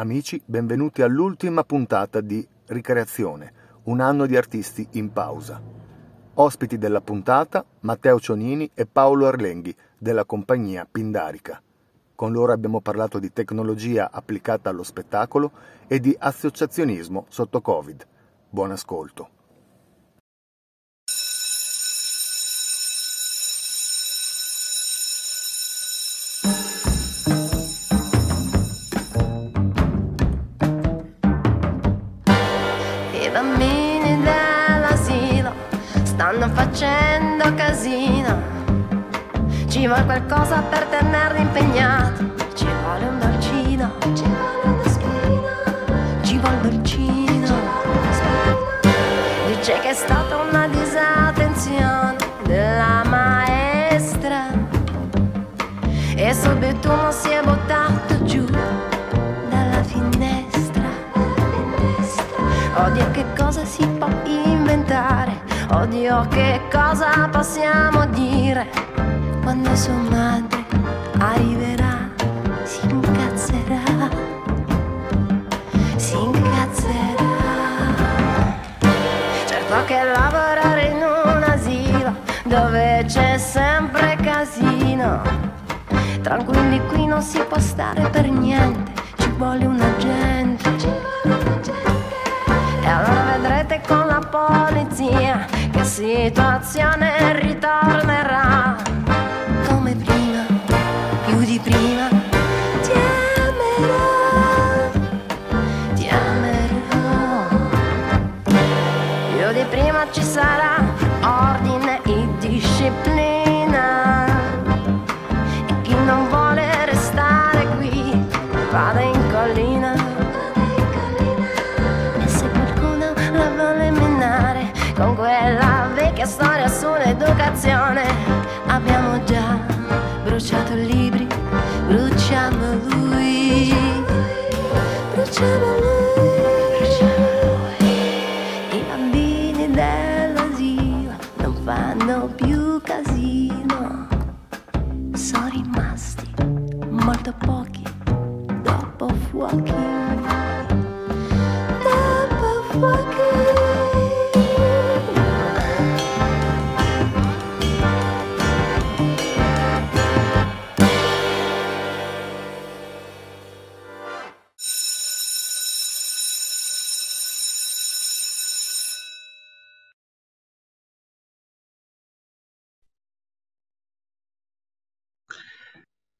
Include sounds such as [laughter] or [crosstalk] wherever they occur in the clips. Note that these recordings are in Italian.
Amici, benvenuti all'ultima puntata di Ricreazione, un anno di artisti in pausa. Ospiti della puntata Matteo Cionini e Paolo Arlenghi della compagnia Pindarica. Con loro abbiamo parlato di tecnologia applicata allo spettacolo e di associazionismo sotto Covid. Buon ascolto. Ci vuole qualcosa per tenerli impegnati. Ci vuole un dolcino, ci vuole un'aspirina, ci vuole un dolcino. Dice che è stata una disattenzione della maestra. E subito uno si è buttato giù dalla finestra. Odio che cosa si può inventare Oddio, che cosa possiamo dire quando sua madre arriverà? Si incazzerà, si incazzerà. Certo che lavorare in un asilo dove c'è sempre casino. Tranquilli qui non si può stare per niente, ci vuole un agente. E allora vedrete con la polizia che situazione ritornerà cho.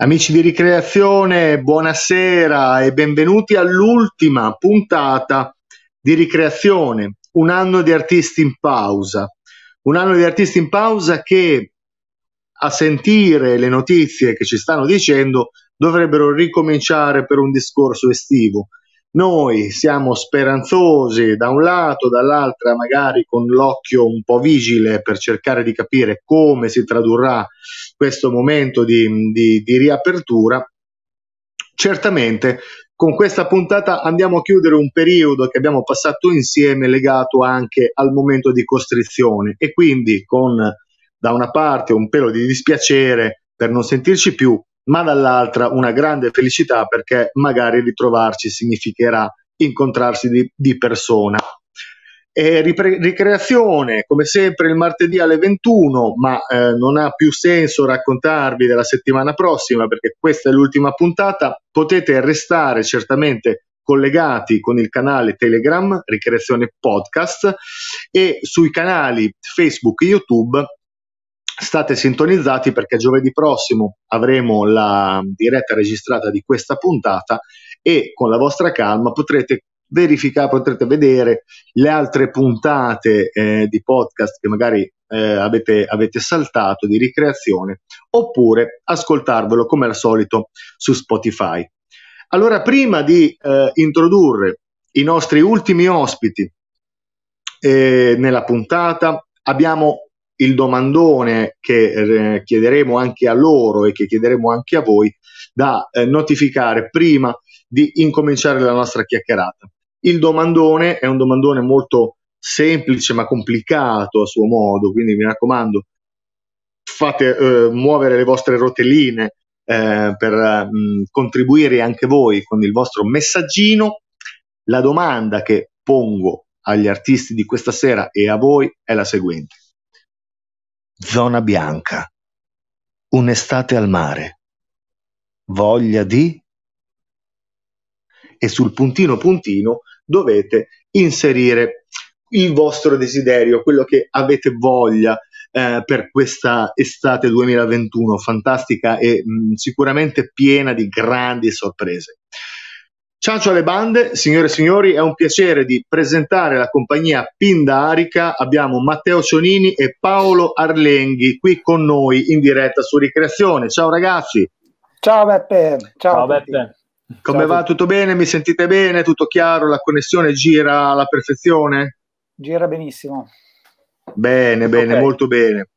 Amici di Ricreazione, buonasera e benvenuti all'ultima puntata di Ricreazione, un anno di artisti in pausa. Un anno di artisti in pausa che, a sentire le notizie che ci stanno dicendo, dovrebbero ricominciare per un discorso estivo. Noi siamo speranzosi da un lato, dall'altra magari con l'occhio un po' vigile per cercare di capire come si tradurrà questo momento di, di, di riapertura. Certamente con questa puntata andiamo a chiudere un periodo che abbiamo passato insieme legato anche al momento di costrizione e quindi con da una parte un pelo di dispiacere per non sentirci più, ma dall'altra una grande felicità perché magari ritrovarci significherà incontrarsi di, di persona. E ripre- ricreazione, come sempre, il martedì alle 21, ma eh, non ha più senso raccontarvi della settimana prossima perché questa è l'ultima puntata. Potete restare certamente collegati con il canale Telegram Ricreazione Podcast e sui canali Facebook e YouTube state sintonizzati perché giovedì prossimo avremo la diretta registrata di questa puntata e con la vostra calma potrete verificare, potrete vedere le altre puntate eh, di podcast che magari eh, avete, avete saltato di ricreazione oppure ascoltarvelo come al solito su Spotify. Allora, prima di eh, introdurre i nostri ultimi ospiti eh, nella puntata, abbiamo il domandone che eh, chiederemo anche a loro e che chiederemo anche a voi da eh, notificare prima di incominciare la nostra chiacchierata. Il domandone è un domandone molto semplice ma complicato a suo modo, quindi mi raccomando, fate eh, muovere le vostre rotelline, eh, per mh, mm, contribuire anche voi con il vostro messaggino. La domanda che pongo agli artisti di questa sera e a voi è la seguente. Zona bianca, un'estate al mare, voglia di... E sul puntino puntino dovete inserire il vostro desiderio, quello che avete voglia eh, per questa estate 2021 fantastica e mh, sicuramente piena di grandi sorprese. Ciao alle bande, signore e signori, è un piacere di presentare la compagnia Pindarica. Abbiamo Matteo Cionini e Paolo Arlenghi qui con noi in diretta su Ricreazione. Ciao ragazzi. Ciao Beppe. Ciao, Ciao Beppe. Come Ciao va? Tutto bene? Mi sentite bene? Tutto chiaro? La connessione gira alla perfezione? Gira benissimo. Bene, bene, okay. molto bene.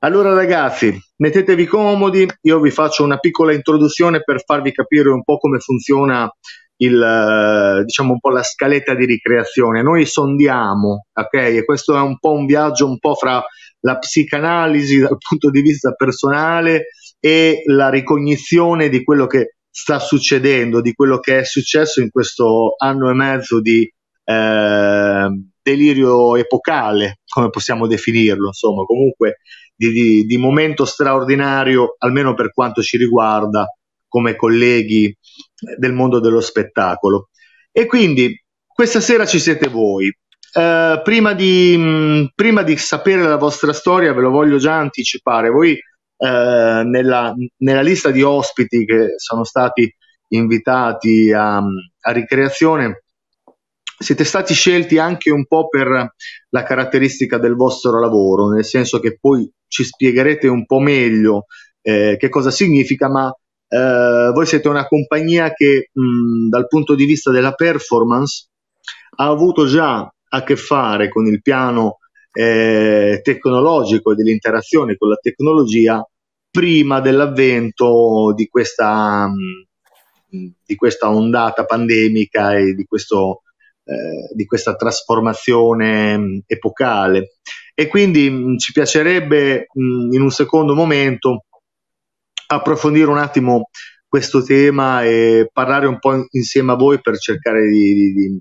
Allora ragazzi, mettetevi comodi, io vi faccio una piccola introduzione per farvi capire un po' come funziona il, diciamo un po' la scaletta di ricreazione. Noi sondiamo, ok? E questo è un po' un viaggio un po' fra la psicanalisi dal punto di vista personale e la ricognizione di quello che sta succedendo, di quello che è successo in questo anno e mezzo di eh, delirio epocale, come possiamo definirlo, insomma, comunque di, di, di momento straordinario, almeno per quanto ci riguarda, come colleghi del mondo dello spettacolo. E quindi questa sera ci siete voi. Eh, prima, di, mh, prima, di, sapere la vostra storia, ve lo voglio già anticipare. Voi eh, nella, nella, lista di ospiti che sono stati invitati a, a ricreazione siete stati scelti anche un po' per la caratteristica del vostro lavoro, nel senso che poi ci spiegherete un po' meglio eh, che cosa significa, ma eh, voi siete una compagnia che mh, dal punto di vista della performance ha avuto già a che fare con il piano eh, tecnologico e dell'interazione con la tecnologia prima dell'avvento di questa, mh, di questa ondata pandemica e di questo eh, di questa trasformazione mh, epocale. E quindi mh, ci piacerebbe mh, in un secondo momento approfondire un attimo questo tema e parlare un po' insieme a voi per cercare di, di,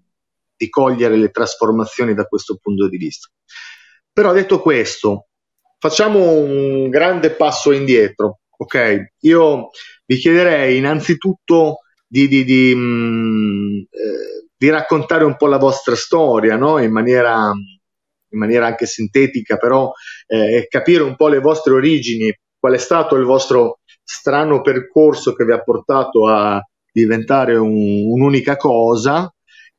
di cogliere le trasformazioni da questo punto di vista. Però detto questo, facciamo un grande passo indietro. Ok, io vi chiederei innanzitutto di, di, di mh, eh, di raccontare un po' la vostra storia, no? in, maniera, in, maniera, anche sintetica, però eh, capire un po' le vostre origini, qual è stato il vostro strano percorso che vi ha portato a diventare un, un'unica cosa,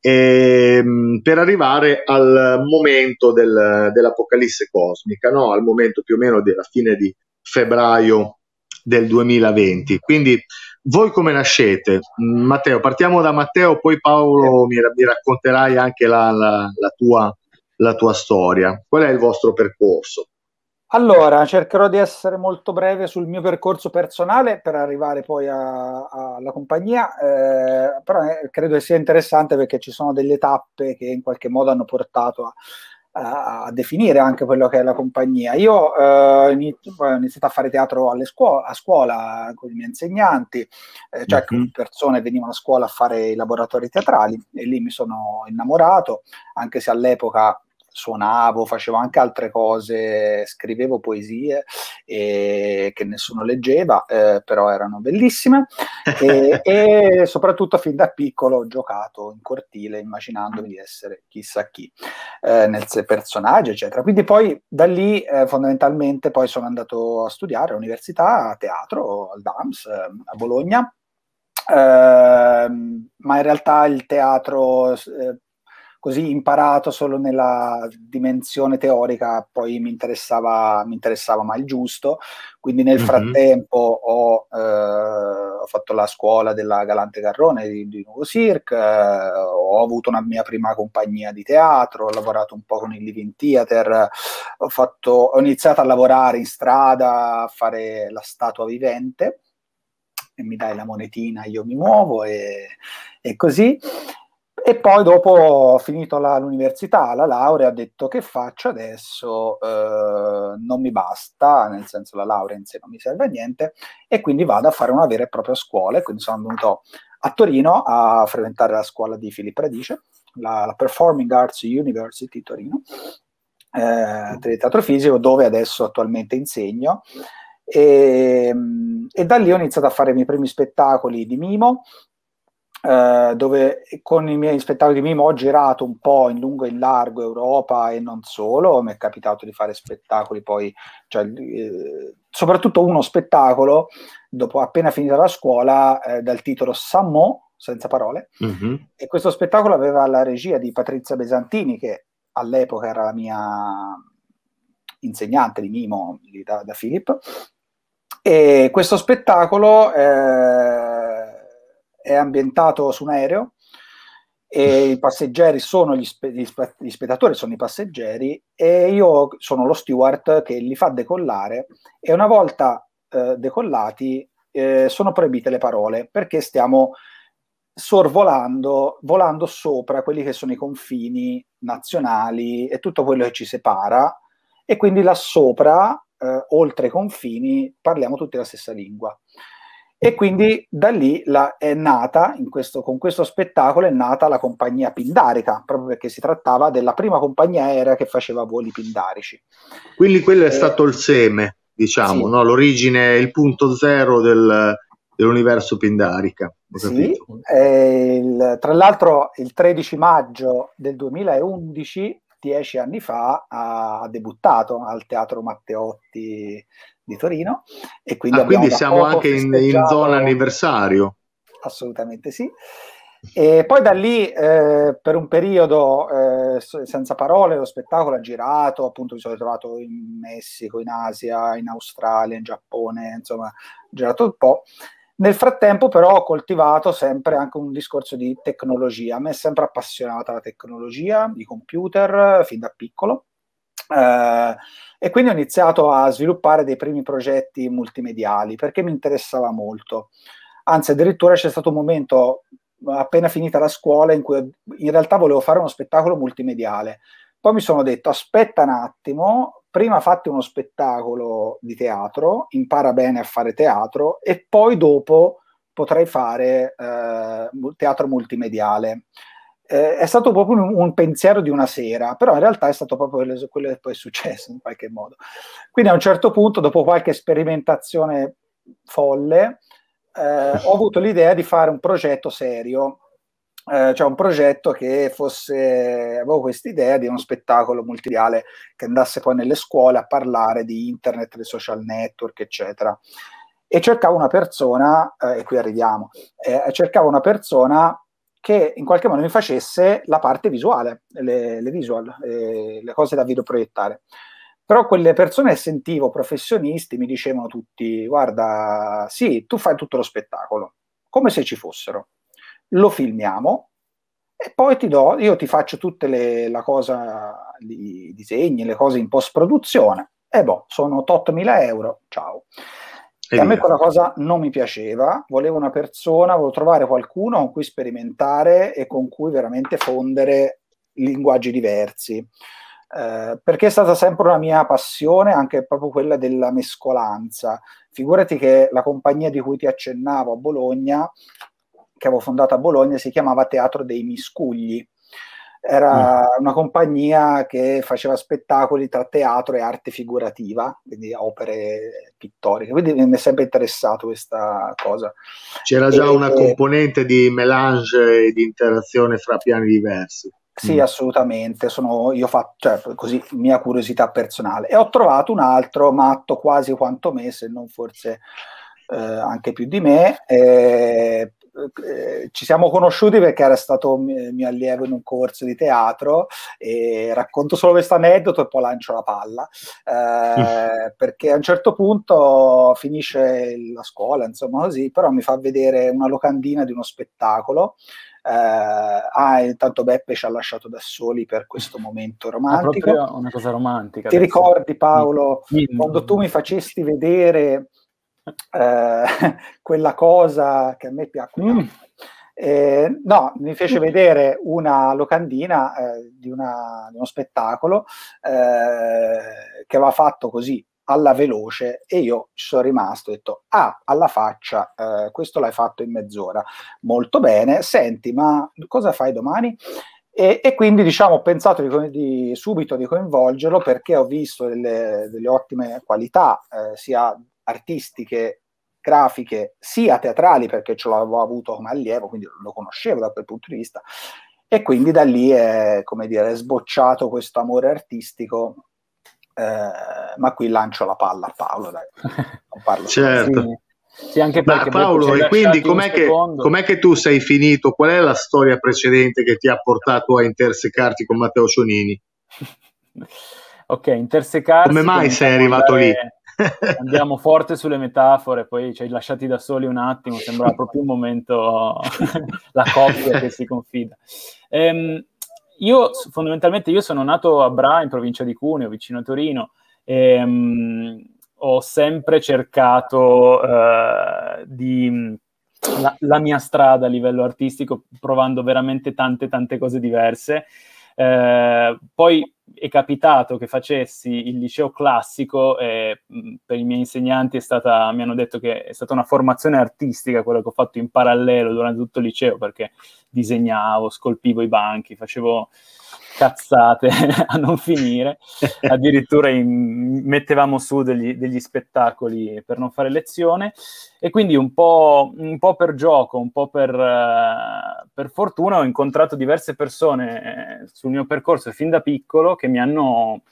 ehm, per arrivare al momento del, dell'apocalisse cosmica, no? al momento più o meno della fine di febbraio del 2020. Quindi voi come nascete? Matteo, partiamo da Matteo, poi Paolo mi, mi racconterai anche la, la, la, tua, la tua storia. Qual è il vostro percorso? Allora, cercherò di essere molto breve sul mio percorso personale per arrivare poi alla compagnia, eh, però eh, credo sia interessante perché ci sono delle tappe che in qualche modo hanno portato a, a definire anche quello che è la compagnia. Io eh, ho iniziato a fare teatro scuo- a scuola con i miei insegnanti, eh, cioè mm-hmm. persone venivano a scuola a fare i laboratori teatrali e lì mi sono innamorato, anche se all'epoca suonavo, facevo anche altre cose, scrivevo poesie e, che nessuno leggeva, eh, però erano bellissime e, [laughs] e, soprattutto fin da piccolo ho giocato in cortile immaginandomi di essere chissà chi eh, nel personaggio, eccetera. Quindi poi da lì eh, fondamentalmente poi sono andato a studiare all'università a teatro al DAMS ehm, a Bologna. Uh, ma in realtà il teatro eh, così imparato solo nella dimensione teorica, poi mi interessava, mi interessava mai il giusto, quindi nel mm-hmm. frattempo ho, eh, ho, fatto la scuola della Galante Garrone di, di Nuovo Cirque, eh, ho avuto una mia prima compagnia di teatro, ho lavorato un po' con il Living Theater, ho, fatto, ho iniziato a lavorare in strada, a fare la statua vivente, e mi dai la monetina, io mi muovo e, e così E poi dopo ho finito la, l'università, la laurea, ho detto che faccio adesso, eh, non mi basta, nel senso la laurea in sé non mi serve a niente, e quindi vado a fare una vera e propria scuola. E quindi sono venuto a Torino a frequentare la scuola di Filippo Radice, la, la Performing Arts University Torino, eh, di teatro fisico, dove adesso attualmente insegno. E, e, da lì ho iniziato a fare i miei primi spettacoli di mimo, eh, dove con i miei spettacoli di mimo ho girato un po' in lungo e in largo Europa e non solo, mi è capitato di fare spettacoli poi, cioè, eh, soprattutto uno spettacolo, dopo appena finita la scuola, eh, dal titolo Sammo, senza parole, mm-hmm. e questo spettacolo aveva la regia di Patrizia Besantini, che all'epoca era la mia insegnante di mimo da, da Philip, e questo spettacolo eh, è ambientato su un aereo e i passeggeri sono gli, spe- gli, spe- gli, spettatori sono i passeggeri e io sono lo steward che li fa decollare e una volta eh, decollati eh, sono proibite le parole perché stiamo sorvolando, volando sopra quelli che sono i confini nazionali e tutto quello che ci separa e quindi là sopra, eh, oltre i confini, parliamo tutti la stessa lingua. E quindi da lì la, è nata, questo, con questo spettacolo è nata la compagnia Pindarica, proprio perché si trattava della prima compagnia aerea che faceva voli pindarici. Quindi quello è e, stato il seme, diciamo, sì. no? l'origine, il punto zero del, dell'universo Pindarica. Sì, il, tra l'altro il 13 maggio del 2011, dieci anni fa, ha debuttato al Teatro Matteotti di Torino. E quindi, ah, quindi siamo anche in, in, zona anniversario. Assolutamente sì. E poi da lì, eh, per un periodo, eh, senza parole, lo spettacolo ha girato, appunto mi sono trovato in Messico, in Asia, in Australia, in Giappone, insomma, ho girato un po'. Nel frattempo però ho coltivato sempre anche un discorso di tecnologia, a me è sempre appassionata la tecnologia, i computer, fin da piccolo. Eh, e quindi ho iniziato a sviluppare dei primi progetti multimediali perché mi interessava molto. Anzi, addirittura c'è stato un momento appena finita la scuola in cui in realtà volevo fare uno spettacolo multimediale. Poi mi sono detto aspetta un attimo, prima fatti uno spettacolo di teatro, impara bene a fare teatro e poi dopo potrai fare eh, teatro multimediale eh, è stato proprio un, un, pensiero di una sera, però in realtà è stato proprio quello, che poi è successo in qualche modo. Quindi a un certo punto, dopo qualche sperimentazione folle, eh, ho avuto l'idea di fare un progetto serio, eh, cioè un progetto che fosse, avevo questa idea di uno spettacolo multimediale che andasse poi nelle scuole a parlare di internet, dei social network, eccetera. E cercavo una persona, eh, e qui arriviamo, eh, cercavo una persona che in qualche modo mi facesse la parte visuale, le, le visual, eh, le cose da videoproiettare. Però quelle persone che sentivo, professionisti, mi dicevano tutti, guarda, sì, tu fai tutto lo spettacolo, come se ci fossero. Lo filmiamo e poi ti do, io ti faccio tutte le la cosa, i disegni, le cose in post-produzione. E boh, sono 8.000 euro, ciao. E a me quella cosa non mi piaceva, volevo una persona, volevo trovare qualcuno con cui sperimentare e con cui veramente fondere linguaggi diversi. Eh, perché è stata sempre una mia passione, anche proprio quella della mescolanza. Figurati che la compagnia di cui ti accennavo a Bologna, che avevo fondato a Bologna, si chiamava Teatro dei Miscugli era mm. una compagnia che faceva spettacoli tra teatro e arte figurativa, quindi opere pittoriche. Quindi mi è sempre interessato questa cosa. C'era già e, una componente di melange e di interazione fra piani diversi. Sì, mm. assolutamente. Sono, io faccio, cioè, così, mia curiosità personale. E ho trovato un altro matto quasi quanto me, se non forse eh, anche più di me, eh, eh, ci siamo conosciuti perché era stato mio, mio allievo in un corso di teatro e racconto solo questo aneddoto e poi lancio la palla eh, [laughs] perché a un certo punto finisce la scuola insomma così però mi fa vedere una locandina di uno spettacolo eh, ah, intanto Beppe ci ha lasciato da soli per questo momento romantico. È una cosa romantica. Ti adesso. ricordi Paolo, mm. quando tu mi facesti vedere eh, [laughs] quella cosa che a me piace. Mm. Eh, no, mi fece vedere una locandina eh, di, una, di, uno spettacolo eh, che aveva fatto così alla veloce e io ci sono rimasto e ho detto ah alla faccia eh, questo l'hai fatto in mezz'ora molto bene senti ma cosa fai domani e, e quindi diciamo ho pensato di, di, subito di coinvolgerlo perché ho visto delle, delle ottime qualità eh, sia artistiche grafiche sia teatrali perché ce l'avevo avuto come allievo, quindi lo conoscevo da quel punto di vista e quindi da lì è, come dire, è sbocciato questo amore artistico eh, ma qui lancio la palla a Paolo dai. [laughs] Non parlo certo sì. Sì, anche perché Ma Paolo, e quindi com'è che, com'è che, tu sei finito? Qual è la storia precedente che ti ha portato a intersecarti con Matteo Cionini? [laughs] ok, intersecarsi... Come mai sei arrivato lì? Andiamo forte sulle metafore, poi ci hai lasciati da soli un attimo, sembra proprio un momento [laughs] la coppia che si confida. Ehm, io fondamentalmente io sono nato a Bra, in provincia di Cuneo, vicino a Torino, e um, ho sempre cercato uh, di la, la, mia strada a livello artistico, provando veramente tante tante cose diverse. Uh, poi è capitato che facessi il liceo classico e per i miei insegnanti stata, mi hanno detto che è stata una formazione artistica quella che ho fatto in parallelo durante tutto il liceo perché disegnavo, scolpivo i banchi, facevo cazzate [laughs] a non finire, [laughs] addirittura in, mettevamo su degli, degli, spettacoli per non fare lezione. E quindi un po', un po per gioco, un po' per, uh, per, fortuna ho incontrato diverse persone eh, sul mio percorso fin da piccolo che mi hanno,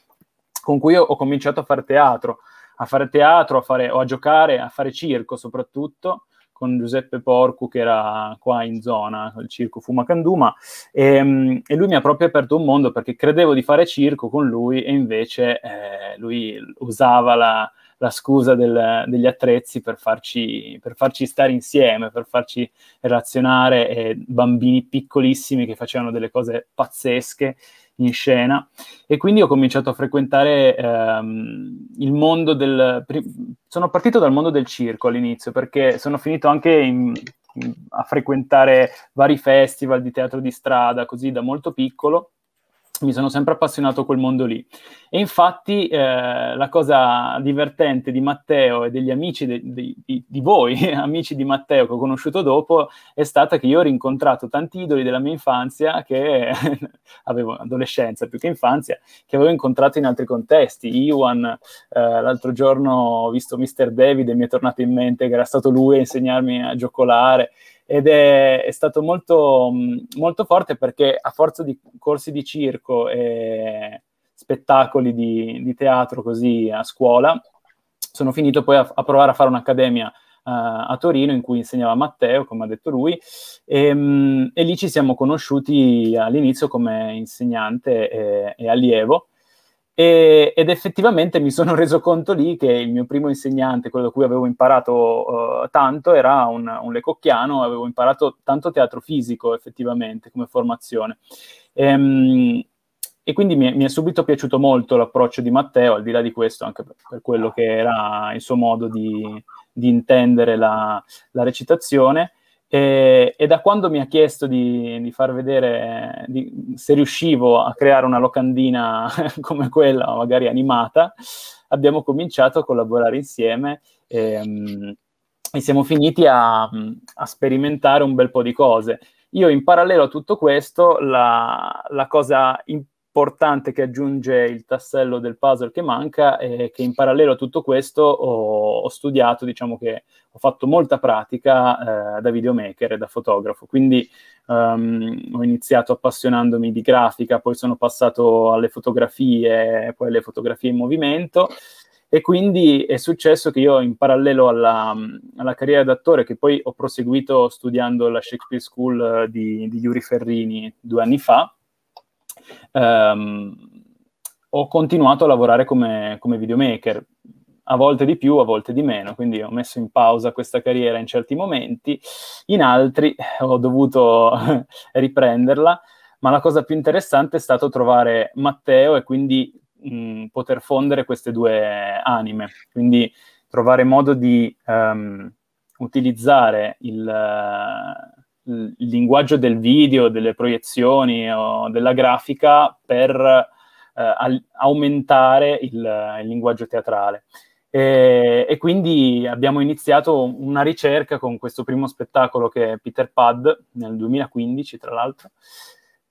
con cui ho, ho cominciato a fare teatro, a fare teatro, a fare, o a giocare, a fare circo soprattutto con Giuseppe Porcu che era qua in zona, il circo Fumacanduma, e, ehm, e, lui mi ha proprio aperto un mondo perché credevo di fare circo con lui e invece eh, lui usava la, la scusa del, degli attrezzi per farci, per farci, stare insieme, per farci relazionare, eh, bambini piccolissimi che facevano delle cose pazzesche in scena. E quindi ho cominciato a frequentare ehm, il mondo del... sono partito dal mondo del circo all'inizio perché sono finito anche in, a frequentare vari festival di teatro di strada così da molto piccolo mi sono sempre appassionato a quel mondo lì. E infatti eh, la cosa divertente di Matteo e degli amici de, de, di, di, voi, [laughs] amici di Matteo che ho conosciuto dopo, è stata che io ho rincontrato tanti idoli della mia infanzia che [laughs] avevo adolescenza più che infanzia, che avevo incontrato in altri contesti. Iwan, eh, l'altro giorno ho visto Mr. David e mi è tornato in mente che era stato lui a insegnarmi a giocolare ed è, è stato molto, molto, forte perché a forza di corsi di circo e spettacoli di, di teatro così a scuola, sono finito poi a, a provare a fare un'accademia uh, a Torino in cui insegnava Matteo, come ha detto lui, e, um, e lì ci siamo conosciuti all'inizio come insegnante e, e allievo. E, ed effettivamente mi sono [laughs] reso conto lì che il mio primo insegnante, quello da cui avevo imparato uh, tanto, era un, un lecocchiano, avevo imparato tanto teatro fisico effettivamente come formazione. E, um, e quindi mi è, mi è, subito piaciuto molto l'approccio di Matteo, al di là di questo, anche per, per quello che era il suo modo di, di intendere la, la recitazione. E, e, da quando mi ha chiesto di, di far vedere di, se riuscivo a creare una locandina [laughs] come quella, magari animata, abbiamo cominciato a collaborare insieme e, um, e siamo finiti a, a, sperimentare un bel po' di cose. Io in parallelo a tutto questo, la, la cosa importante importante che aggiunge il tassello del puzzle che manca è che in parallelo a tutto questo ho, ho studiato, diciamo che ho fatto molta pratica eh, da videomaker e da fotografo, quindi um, ho iniziato appassionandomi di grafica, poi sono passato alle fotografie, poi alle fotografie in movimento. E quindi è successo che io in parallelo alla, alla carriera d'attore, che poi ho proseguito studiando alla Shakespeare School eh, di, di Yuri Ferrini due anni fa, ehm, ho continuato a lavorare come, come videomaker, a volte di più, a volte di meno, quindi ho messo in pausa questa carriera in certi momenti, in altri [laughs] ho dovuto [laughs] riprenderla, ma la cosa più interessante è stato trovare Matteo e quindi mh, poter fondere queste due anime, quindi trovare modo di um, utilizzare il, il linguaggio del video, delle proiezioni o della grafica per eh, al- aumentare il, il, linguaggio teatrale. E, e, quindi abbiamo iniziato una ricerca con questo primo spettacolo che è Peter Pad nel 2015, tra l'altro,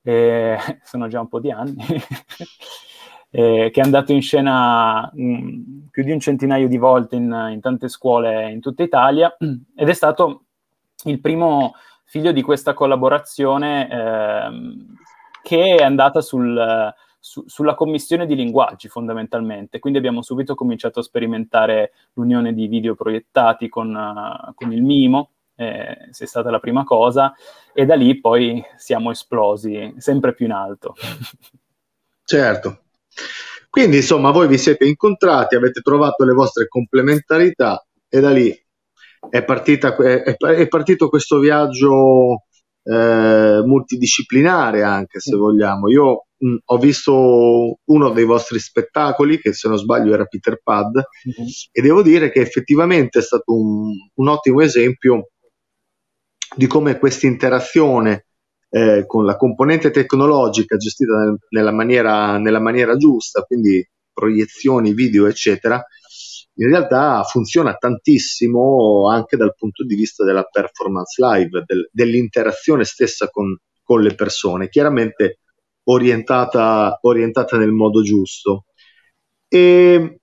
e, [laughs] sono già un po' di anni, [laughs] e, che è andato in scena mh, più di un centinaio di volte in, in tante scuole in tutta Italia. [clears throat] Ed è stato il primo figlio di questa collaborazione ehm, che è andata sul, su, sulla commissione di linguaggi fondamentalmente. Quindi abbiamo subito cominciato a sperimentare l'unione di video proiettati con, uh, con il Mimo, eh, è stata la prima cosa, e da lì poi siamo esplosi sempre più in alto. [laughs] Certo. Quindi insomma voi vi siete incontrati, avete trovato le vostre complementarità e da lì è, partita, è, è partito questo viaggio eh, multidisciplinare anche se mm. vogliamo. Io mh, mm, ho visto uno dei vostri spettacoli che se non sbaglio era Peter Pad mm-hmm. e devo dire che effettivamente è stato un, un ottimo esempio di come questa interazione eh, con la componente tecnologica gestita nel, nella, maniera, nella maniera giusta, quindi proiezioni, video, eccetera, in realtà funziona tantissimo anche dal punto di vista della performance live, del, dell'interazione stessa con, con, le persone, chiaramente orientata, orientata nel modo giusto. E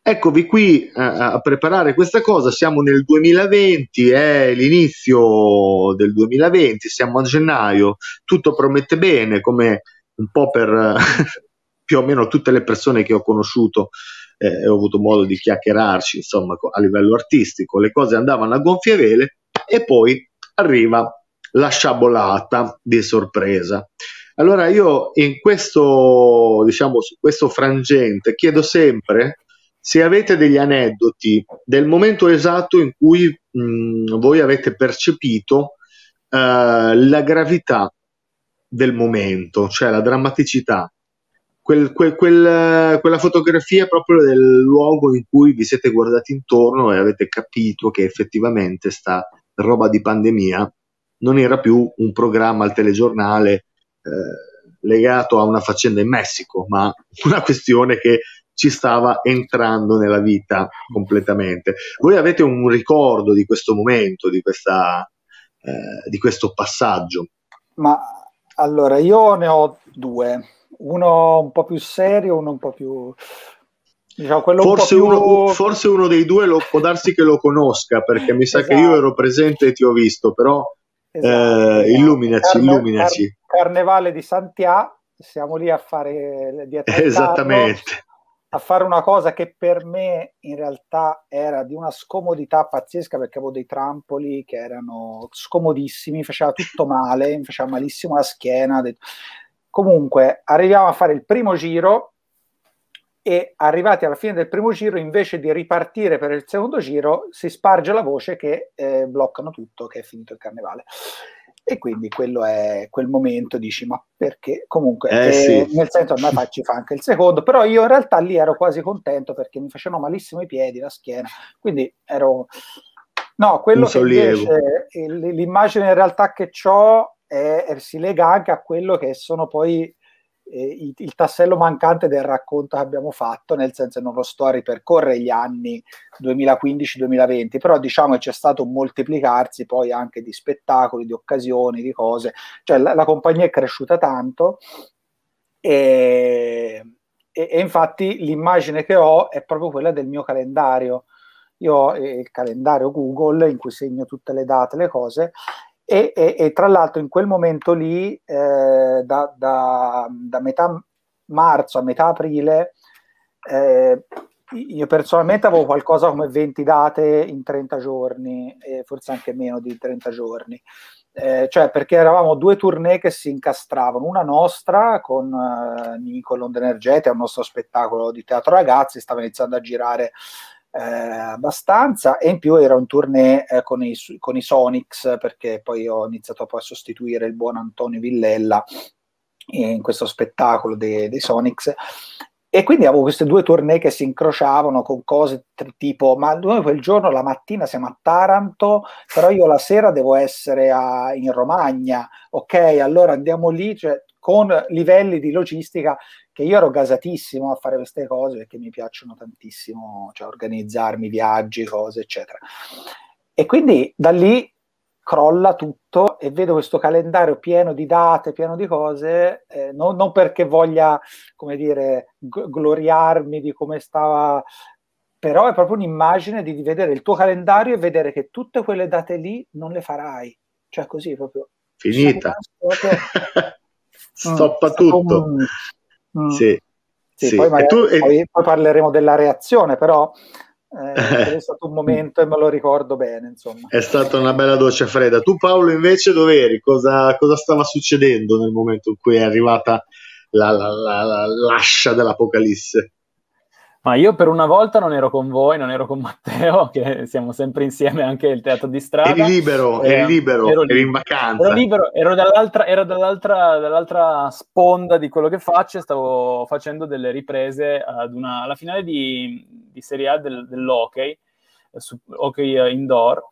eccovi qui a, a, preparare questa cosa, siamo nel 2020, è l'inizio del 2020, siamo a gennaio, tutto promette bene, come un po' per [laughs] più o meno tutte le persone che ho conosciuto eh, ho avuto modo di chiacchierarci, insomma, a livello artistico, le cose andavano a gonfie vele e poi arriva la sciabolata di sorpresa. Allora io in questo, diciamo, su questo frangente chiedo sempre se avete degli aneddoti del momento esatto in cui mh, voi avete percepito uh, la gravità del momento, cioè la drammaticità quel, quel, quel, quella fotografia proprio del luogo in cui vi siete guardati intorno e avete capito che effettivamente sta roba di pandemia non era più un programma al telegiornale eh, legato a una faccenda in Messico, ma [laughs] una questione che ci stava entrando nella vita completamente. Voi avete un ricordo di questo momento, di, questa, eh, di questo passaggio? Ma allora io ne ho due uno un po' più serio, uno un po' più... Diciamo, forse, un più... uno, forse, uno, dei due lo, può darsi che lo conosca, perché mi sa esatto. che io esatto. ero presente e ti ho visto, però esatto, eh, illuminaci, Carne, illuminaci. Car- Carnevale di Santiago, siamo lì a fare dietro [laughs] Esattamente. a fare una cosa che per me in realtà era di una scomodità pazzesca perché avevo dei trampoli che erano scomodissimi, faceva tutto male, mi faceva malissimo la schiena. Comunque, arriviamo a fare il primo giro e arrivati alla fine del primo giro, invece di ripartire per il secondo giro, si sparge la voce che eh, bloccano tutto, che è finito il carnevale. E quindi quello è quel momento, dici, ma perché? Comunque, eh, eh, sì. nel senso, a me ci fa anche il secondo, però io in realtà lì ero quasi contento perché mi facevano malissimo i piedi, la schiena, quindi ero... No, quello che invece, l'immagine in realtà che ho è, si lega anche a quello che sono poi eh, il, il, tassello mancante del racconto che abbiamo fatto, nel senso che non lo sto a ripercorrere gli anni 2015-2020, però diciamo che c'è stato un moltiplicarsi poi anche di spettacoli, di occasioni, di cose, cioè la, la compagnia è cresciuta tanto e, e, e, infatti l'immagine che ho è proprio quella del mio calendario. Io ho il calendario Google in cui segno tutte le date, le cose, e, e, e, tra l'altro in quel momento lì, eh, da, da, da, metà marzo a metà aprile, eh, io personalmente avevo qualcosa come 20 date in 30 giorni, forse anche meno di 30 giorni. Eh, cioè perché eravamo due tournée che si incastravano, una nostra con eh, Nico Londra Energetica, un nostro spettacolo di teatro ragazzi, stava iniziando a girare eh, abbastanza e in più era un tournée eh, con, i, con, i, Sonics perché poi ho iniziato poi a sostituire il buon Antonio Villella in questo spettacolo dei, dei Sonics. E quindi avevo queste due tournée che si incrociavano con cose tipo, ma noi quel giorno la mattina siamo a Taranto, però io la sera devo essere a, in Romagna, ok, allora andiamo lì, cioè, con livelli di logistica che io ero gasatissimo a fare queste cose perché mi piacciono tantissimo, cioè organizzarmi viaggi, cose, eccetera. E quindi da lì crolla tutto e vedo questo calendario pieno di date, pieno di cose, eh, non, non, perché voglia, come dire, g- gloriarmi di come stava, però è proprio un'immagine di, di, vedere il tuo calendario e vedere che tutte quelle date lì non le farai, cioè così proprio. Finita. [laughs] Stoppa mm, tutto. Un... Mm. Sì. Sì, sì. Poi, magari, tu, poi, poi parleremo della reazione, però eh, è stato un momento e me lo ricordo bene. Insomma. È stata una bella doccia fredda. Tu, Paolo, invece, dove eri? Cosa, cosa stava succedendo nel momento in cui è arrivata la, la, la, l'ascia dell'Apocalisse? Ma io per una volta non ero con voi, non ero con Matteo, che siamo sempre insieme anche al teatro di strada. Eri libero, eh, eri libero, ero, eri in vacanza. Ero libero, ero, dall'altra, ero dall'altra, dall'altra, sponda di quello che faccio, stavo facendo delle riprese ad una, alla finale di, di Serie A del, dell'hockey, su, hockey indoor,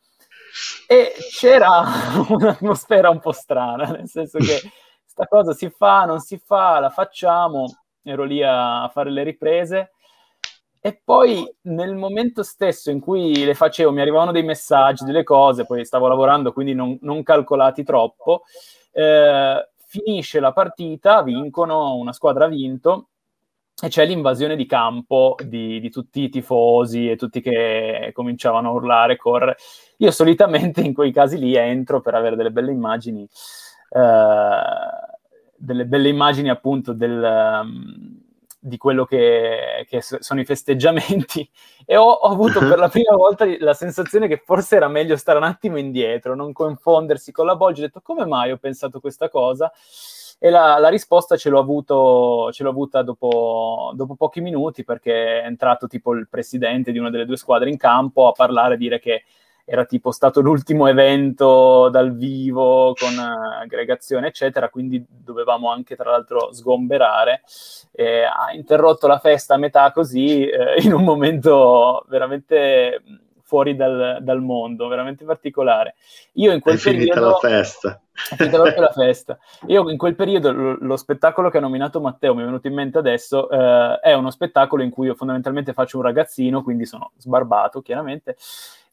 e c'era [laughs] un'atmosfera un po' strana, nel senso che sta cosa si fa, non si fa, la facciamo, ero lì a, a fare le riprese e poi nel momento stesso in cui le facevo, mi arrivavano dei messaggi, delle cose, poi stavo lavorando, quindi non, non calcolati troppo. Eh, finisce la partita, vincono, una squadra ha vinto e c'è l'invasione di campo di, di, tutti i tifosi e tutti che cominciavano a urlare, correre. Io solitamente in quei casi lì entro per avere delle belle immagini, eh, delle belle immagini appunto del, um, di quello che, che, sono i festeggiamenti [laughs] e ho, ho, avuto per la prima volta la sensazione che forse era meglio stare un attimo indietro, non confondersi con la Bolgi. Ho detto come mai ho pensato questa cosa? E la, la risposta ce l'ho, avuto, ce l'ho avuta dopo, dopo, pochi minuti perché è entrato tipo il presidente di una delle due squadre in campo a parlare, a dire che era tipo stato l'ultimo evento dal vivo con uh, aggregazione, eccetera, quindi dovevamo anche tra l'altro sgomberare. E ha interrotto la festa a metà così, eh, in un momento veramente fuori dal, dal, mondo, veramente particolare. Io in quel è periodo... la festa. [laughs] È finita la festa. Io in quel periodo, lo, lo, spettacolo che ha nominato Matteo, mi è venuto in mente adesso, eh, è uno spettacolo in cui io fondamentalmente faccio un ragazzino, quindi sono sbarbato chiaramente,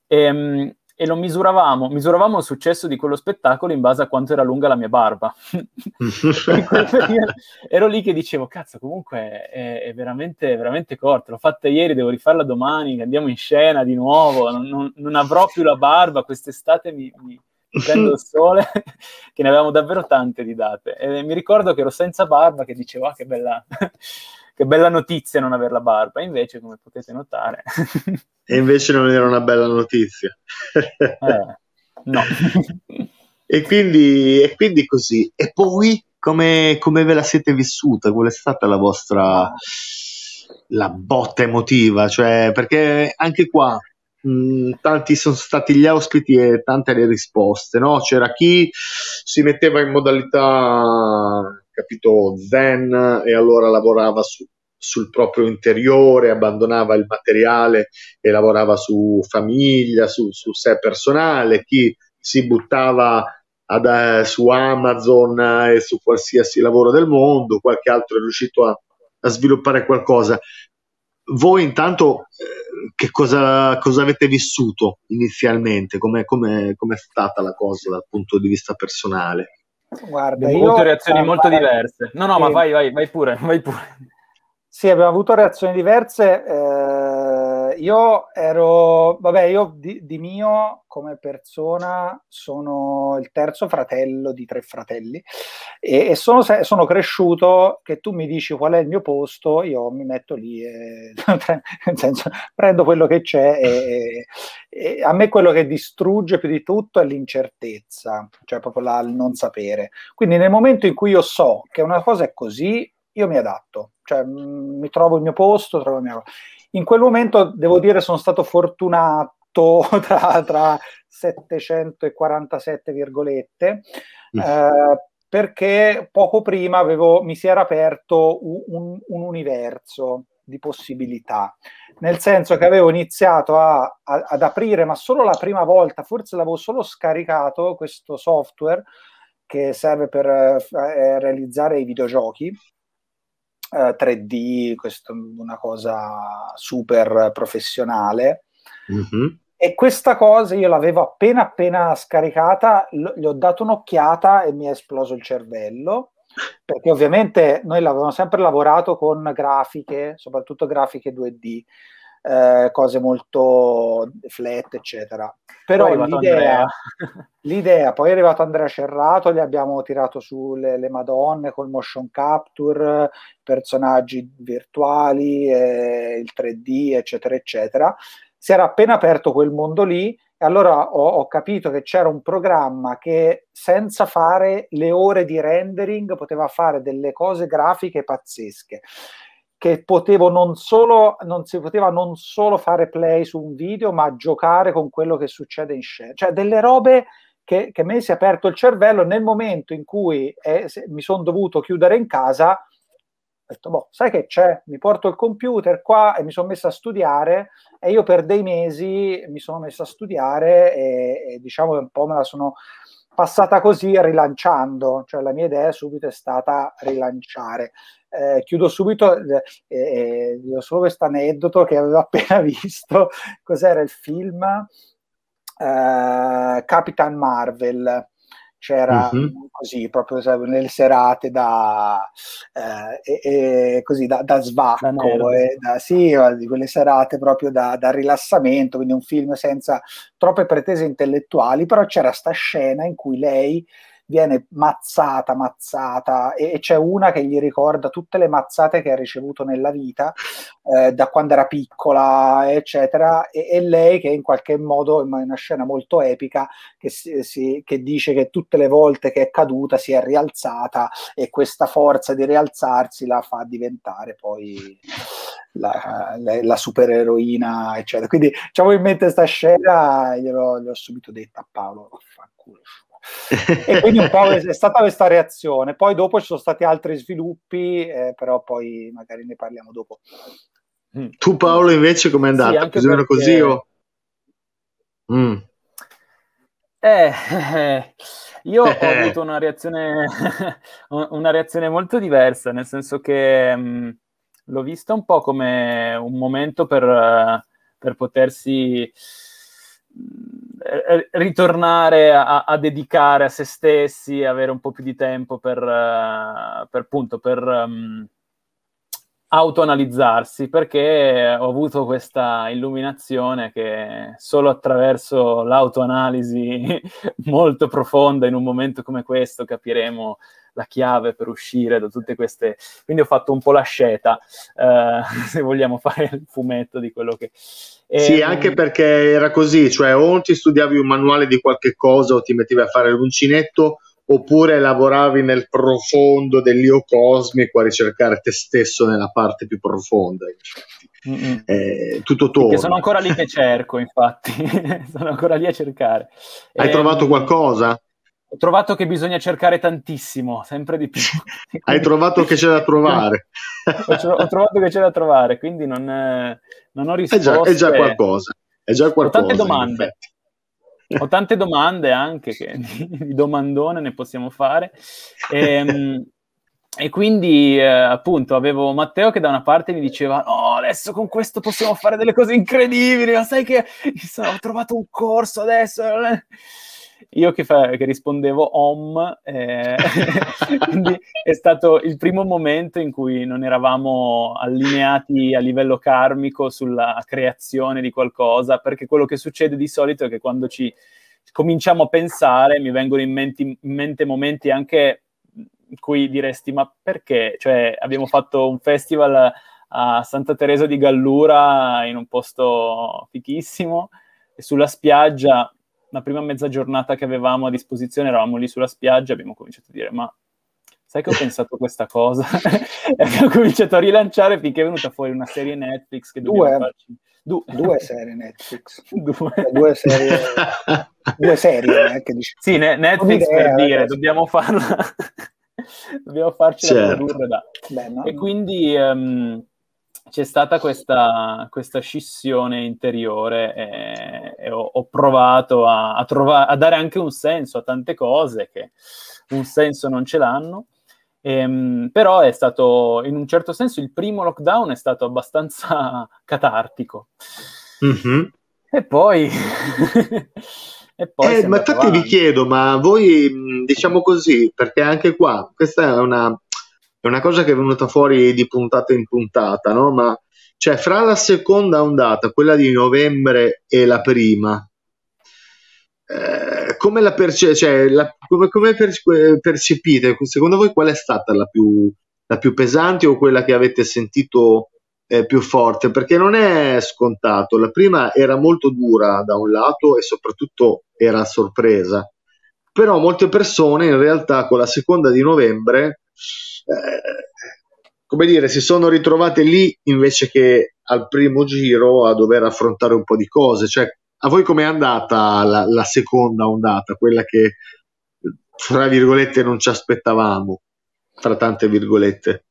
e, ehm, e lo misuravamo, misuravamo il successo di quello spettacolo in base a quanto era lunga la mia barba. [laughs] ero lì che dicevo, cazzo, comunque è, è, veramente, veramente corta, l'ho fatta ieri, devo rifarla domani, andiamo in scena di nuovo, non, non, non avrò più la barba, quest'estate mi, mi, prendo il sole, [laughs] che ne avevamo davvero tante di date. E mi ricordo che ero senza barba, che dicevo, ah, che bella [laughs] che bella notizia non avere la barba, invece come potete notare... [laughs] e invece non era una bella notizia. eh, no. e, quindi, e quindi così. E poi come, come ve la siete vissuta? Qual è stata la vostra la botta emotiva? Cioè, perché anche qua mm, tanti sono stati gli ospiti e tante le risposte, no? C'era chi si metteva in modalità capito, zen e allora lavorava su, sul proprio interiore, abbandonava il materiale e lavorava su famiglia, su, su sé personale, chi si buttava ad, eh, su Amazon e su qualsiasi lavoro del mondo, qualche altro è riuscito a, a sviluppare qualcosa. Voi intanto eh, che cosa, cosa, avete vissuto inizialmente? Come è stata la cosa dal punto di vista personale? Guarda, abbiamo io, avuto reazioni molto fare... diverse. No, no, sì. ma vai, vai, vai pure, vai pure. Sì, abbiamo avuto reazioni diverse. Eh, io ero, vabbè, io di, di, mio come persona sono il terzo fratello di tre fratelli e, e sono, sono, cresciuto che tu mi dici qual è il mio posto, io mi metto lì e [laughs] nel senso, prendo quello che c'è e, e, a me quello che distrugge più di tutto è l'incertezza, cioè proprio la, il non sapere. Quindi nel momento in cui io so che una cosa è così, io mi adatto, cioè mh, mm, mi trovo il mio posto, trovo il mio... In quel momento, devo dire, sono stato fortunato [laughs] tra, tra 747 virgolette, mm. eh, perché poco prima avevo, mi si era aperto un, un, un universo di possibilità, nel senso che avevo iniziato a, a, ad aprire, ma solo la prima volta, forse l'avevo solo scaricato questo software che serve per eh, realizzare i videogiochi eh, 3D, questo, una cosa super professionale. Mm-hmm. E questa cosa io l'avevo appena appena scaricata, l- gli ho dato un'occhiata e mi è esploso il cervello perché ovviamente noi l'avevamo sempre lavorato con grafiche, soprattutto grafiche 2D, eh, cose molto flat, eccetera. Però l'idea, [laughs] l'idea, poi è arrivato Andrea Cerrato, gli abbiamo tirato su le, le Madonne col motion capture, personaggi virtuali, eh, il 3D, eccetera, eccetera. Si era appena aperto quel mondo lì e allora ho, ho, capito che c'era un programma che senza fare le ore di rendering poteva fare delle cose grafiche pazzesche che potevo non solo non si poteva non solo fare play su un video ma giocare con quello che succede in scena cioè delle robe che, che a me si è aperto il cervello nel momento in cui eh, mi sono dovuto chiudere in casa ho detto, boh, sai che c'è? Mi porto il computer qua e mi sono messo a studiare e io per dei mesi mi sono messo a studiare e, e diciamo che un po' me la sono passata così rilanciando, cioè la mia idea subito è stata rilanciare. Eh, chiudo subito, eh, eh, solo questo aneddoto che avevo [laughs] appena visto, cos'era il film? Eh, Capitan Marvel c'era uh-huh. così proprio sai, nelle serate da, eh, e, così da, da svacco, e da, sì, di quelle serate proprio da, da, rilassamento, quindi un film senza troppe pretese intellettuali, però c'era sta scena in cui lei viene mazzata, mazzata e, e, c'è una che gli ricorda tutte le mazzate che ha ricevuto nella vita eh, da quando era piccola, eccetera, e, e, lei che in qualche modo, in una scena molto epica, che, si, si, che dice che tutte le volte che è caduta si è rialzata e questa forza di rialzarsi la fa diventare poi la, la, la supereroina, eccetera. Quindi, diciamo in mente questa scena, gliel'ho, gliel'ho subito detta a Paolo, fanculo e quindi un po' è stata questa reazione. Poi dopo ci sono stati altri sviluppi, eh, però poi magari ne parliamo dopo. Mm. Tu Paolo invece com'è andata? Sì, Più o meno così o... Mm. Eh, eh, [laughs] io ho [laughs] avuto una reazione, [laughs] una reazione molto diversa, nel senso che mh, mm, l'ho vista un po' come un momento per, per potersi ritornare a, a, dedicare a se stessi, avere un po' più di tempo per, uh, per appunto, per um, autoanalizzarsi, perché ho avuto questa illuminazione che solo attraverso l'autoanalisi [laughs] molto profonda in un momento come questo capiremo la chiave per uscire da tutte queste... Quindi ho fatto un po' la sceta, uh, [laughs] se vogliamo fare il fumetto di quello che... E, sì, anche perché era così, cioè o ti studiavi un manuale di qualche cosa o ti mettevi a fare l'uncinetto oppure lavoravi nel profondo dell'io cosmico a ricercare te stesso nella parte più profonda. Eh, tutto torna. Perché sono ancora lì che cerco, infatti, [laughs] sono ancora lì a cercare. Hai e, trovato ehm, qualcosa? Ho trovato che bisogna cercare tantissimo, sempre di più. Hai trovato che c'è da trovare. ho, trovato che c'è da trovare, quindi non, non ho risposto. È, è già, qualcosa. È già qualcosa. Ho tante domande. Ho tante domande anche, che, di domandone ne possiamo fare. E, ehm, e quindi eh, appunto avevo Matteo che da una parte mi diceva no adesso con questo possiamo fare delle cose incredibili ma sai che ho trovato un corso adesso io che, fa, che rispondevo om, eh, [laughs] quindi è stato il primo momento in cui non eravamo allineati a livello karmico sulla creazione di qualcosa, perché quello che succede di solito è che quando ci cominciamo a pensare mi vengono in, menti, in mente momenti anche in cui diresti ma perché? Cioè abbiamo fatto un festival a Santa Teresa di Gallura in un posto fichissimo sulla spiaggia la prima mezza giornata che avevamo a disposizione eravamo lì sulla spiaggia, abbiamo cominciato a dire ma sai che ho pensato questa cosa? [laughs] e abbiamo cominciato a rilanciare finché è venuta fuori una serie Netflix che due, farci... du- due serie Netflix. [laughs] due. due serie. due serie, eh, Sì, ne- Netflix per dire, dobbiamo farla. [laughs] dobbiamo farci certo. produrre da... Beh, no? E quindi um, c'è stata questa, questa, scissione interiore e, e ho, ho, provato a, a, trova, a, dare anche un senso a tante cose che un senso non ce l'hanno. Ehm, però è stato, in un certo senso, il primo lockdown è stato abbastanza [laughs] catartico. Mm-hmm. E poi... [laughs] e poi eh, ma infatti vi chiedo, ma voi, diciamo così, perché anche qua, questa è una, è una cosa che è venuta fuori di puntata in puntata, no? Ma cioè, fra la seconda ondata, quella di novembre, e la prima, eh, come la, perce- cioè, la come, come per- percepite? Secondo voi qual è stata la più, la più pesante o quella che avete sentito eh, più forte? Perché non è scontato. La prima era molto dura da un lato e soprattutto era a sorpresa. Però molte persone in realtà con la seconda di novembre eh, come dire, si sono ritrovate lì invece che al primo giro a dover affrontare un po' di cose. Cioè, a voi com'è andata la, la seconda ondata, quella che, fra virgolette, non ci aspettavamo, tra tante virgolette?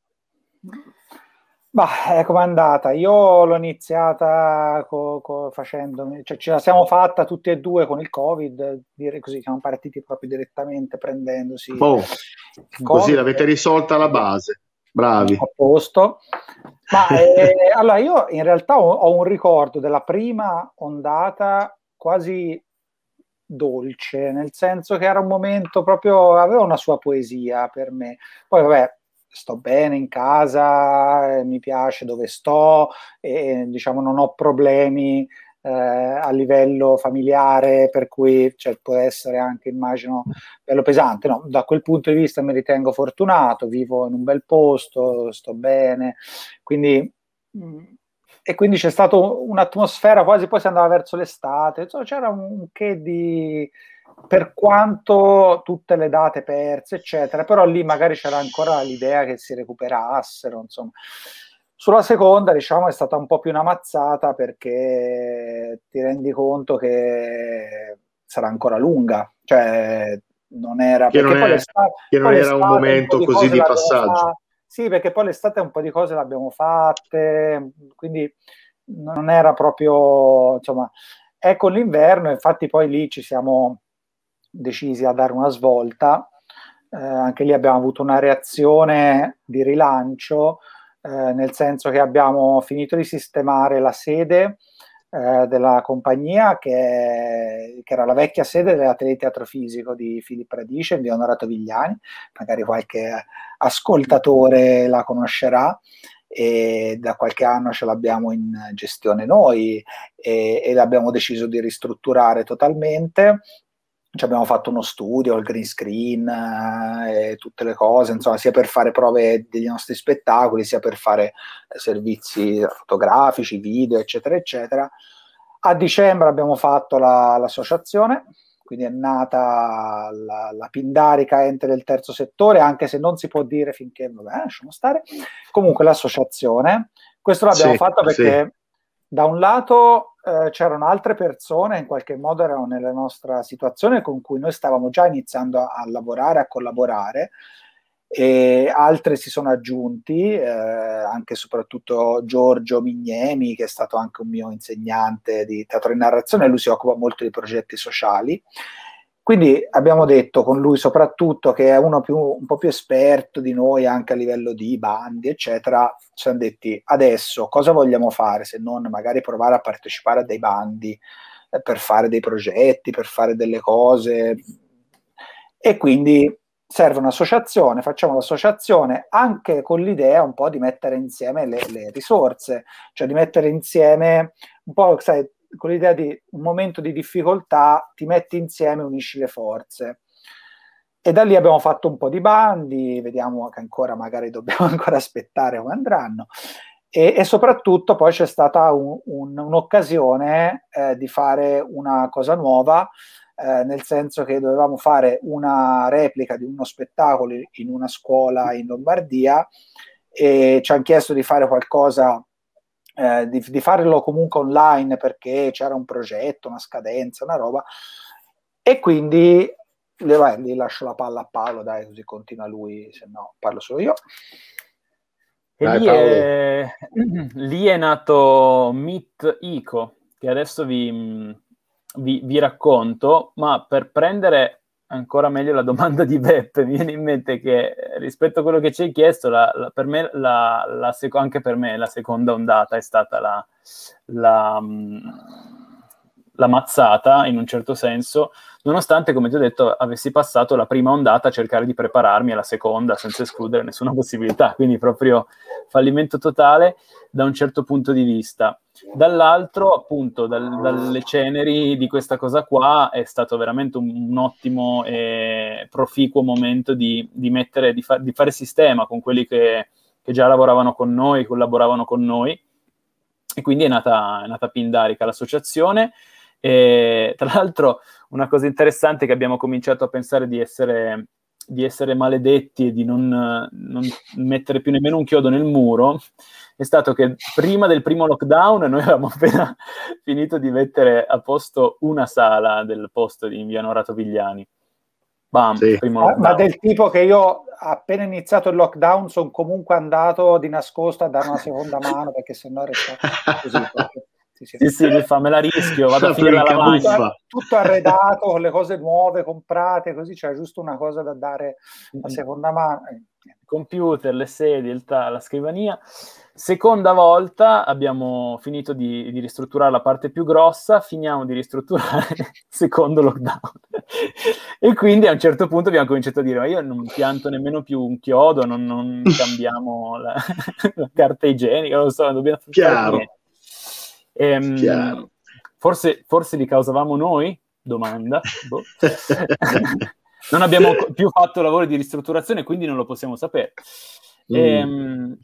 Bah, com'è andata? Io l'ho iniziata co, co, facendo, cioè ce la siamo fatta tutti e due con il Covid, dire così, siamo partiti proprio direttamente prendendosi. Oh, così l'avete risolta la base, bravi. A posto. Ma eh, [laughs] allora io in realtà ho, ho un ricordo della prima ondata quasi dolce, nel senso che era un momento proprio, aveva una sua poesia per me. Poi vabbè, sto bene in casa, eh, mi piace dove sto, e diciamo non ho problemi eh, a livello familiare, per cui cioè, può essere anche, immagino, bello pesante. No, da quel punto di vista mi ritengo fortunato, vivo in un bel posto, sto bene, quindi... Mm, e quindi c'è stata un'atmosfera quasi poi si andava verso l'estate, insomma, c'era un che di per quanto tutte le date perse, eccetera, però lì magari c'era ancora l'idea che si recuperassero, insomma. Sulla seconda, diciamo, è stata un po' più una mazzata perché ti rendi conto che sarà ancora lunga, cioè non era, che non, è, che non era un momento un così di passaggio. Sì, perché poi l'estate un po' di cose l'abbiamo fatte, quindi non era proprio, insomma, è con l'inverno, infatti poi lì ci siamo decisi a dare una svolta. Eh, anche lì abbiamo avuto una reazione di rilancio, eh, nel senso che abbiamo finito di sistemare la sede eh, della compagnia, che, che, era la vecchia sede dell'Atleti Fisico di Filippo Radice in via Onorato Vigliani, magari qualche ascoltatore la conoscerà e da qualche anno ce l'abbiamo in gestione noi e, e l'abbiamo deciso di ristrutturare totalmente ci abbiamo fatto uno studio, il green screen eh, e tutte le cose, insomma, sia per fare prove degli nostri spettacoli, sia per fare eh, servizi fotografici, video, eccetera, eccetera. A dicembre abbiamo fatto la, l'associazione, quindi è nata la, la, Pindarica ente del terzo settore, anche se non si può dire finché, vabbè, lasciamo stare. Comunque l'associazione, questo l'abbiamo sì, fatto perché sì. Da un lato eh, c'erano altre persone, in qualche modo erano nella nostra situazione con cui noi stavamo già iniziando a, a lavorare, a collaborare e altre si sono aggiunti, eh, anche e soprattutto Giorgio Mignemi, che è stato anche un mio insegnante di teatro in narrazione, lui si occupa molto di progetti sociali quindi abbiamo detto con lui soprattutto che è uno più, un po' più esperto di noi anche a livello di bandi, eccetera. Ci siamo detti adesso cosa vogliamo fare se non magari provare a partecipare a dei bandi eh, per fare dei progetti, per fare delle cose. E quindi serve un'associazione, facciamo l'associazione anche con l'idea un po' di mettere insieme le, le risorse, cioè di mettere insieme un po', sai, con l'idea di un momento di difficoltà ti metti insieme, unisci le forze. E da lì abbiamo fatto un po' di bandi, vediamo che ancora magari dobbiamo [laughs] ancora aspettare come andranno. E, e soprattutto poi c'è stata un, un, un'occasione eh, di fare una cosa nuova, eh, nel senso che dovevamo fare una replica di uno spettacolo in una scuola in Lombardia e ci hanno chiesto di fare qualcosa eh, di, di, farlo comunque online perché c'era un progetto, una scadenza, una roba. E quindi vai, gli lascio la palla a Paolo, dai, così continua lui, se no parlo solo io. E Dai, lì, è, [clears throat] lì, è, nato Meet Ico, che adesso vi, vi, vi, racconto, ma per prendere ancora meglio la domanda di Beppe, [laughs] mi viene in mente che rispetto a quello che ci hai chiesto, la, la, per me, la, sec- anche per me la seconda ondata è stata la, la mazzata in un certo senso, nonostante, come ti ho detto, avessi passato la prima ondata a cercare di prepararmi alla seconda senza escludere nessuna possibilità, quindi proprio fallimento totale da un certo punto di vista. Dall'altro, appunto, dal, dalle ceneri di questa cosa qua è stato veramente un, un ottimo e proficuo momento di, di, mettere, di, fa, di fare sistema con quelli che, che già lavoravano con noi, collaboravano con noi. E quindi è nata, è nata Pindarica, l'associazione, e, tra l'altro, una cosa interessante che abbiamo cominciato a pensare di essere, di essere maledetti e di non, non, mettere più nemmeno un chiodo nel muro è stato che prima del primo lockdown noi avevamo appena [laughs] finito di mettere a posto una sala del posto di Inviano Ratovigliani. Bam, sì. ma, ma del tipo che io appena iniziato il lockdown sono comunque andato di nascosto a dare una seconda mano perché sennò resta così. Sì, sì, sì, sì fa, me la rischio, vado a finire la lavagna. Tutto arredato, con le cose nuove comprate, così c'è giusto una cosa da dare a seconda mano. Il eh, computer, le sedie, il ta- la scrivania. Seconda volta abbiamo finito di, di, ristrutturare la parte più grossa, finiamo di ristrutturare [laughs] il secondo lockdown. [laughs] e quindi a un certo punto abbiamo cominciato a dire: Ma io non pianto nemmeno più un chiodo, non, non [laughs] cambiamo la, la, carta igienica, non lo so, dobbiamo fare niente. Ehm, forse, forse li causavamo noi? Domanda. Boh. [laughs] non abbiamo più fatto lavori di ristrutturazione, quindi non lo possiamo sapere. Mm. E, ehm,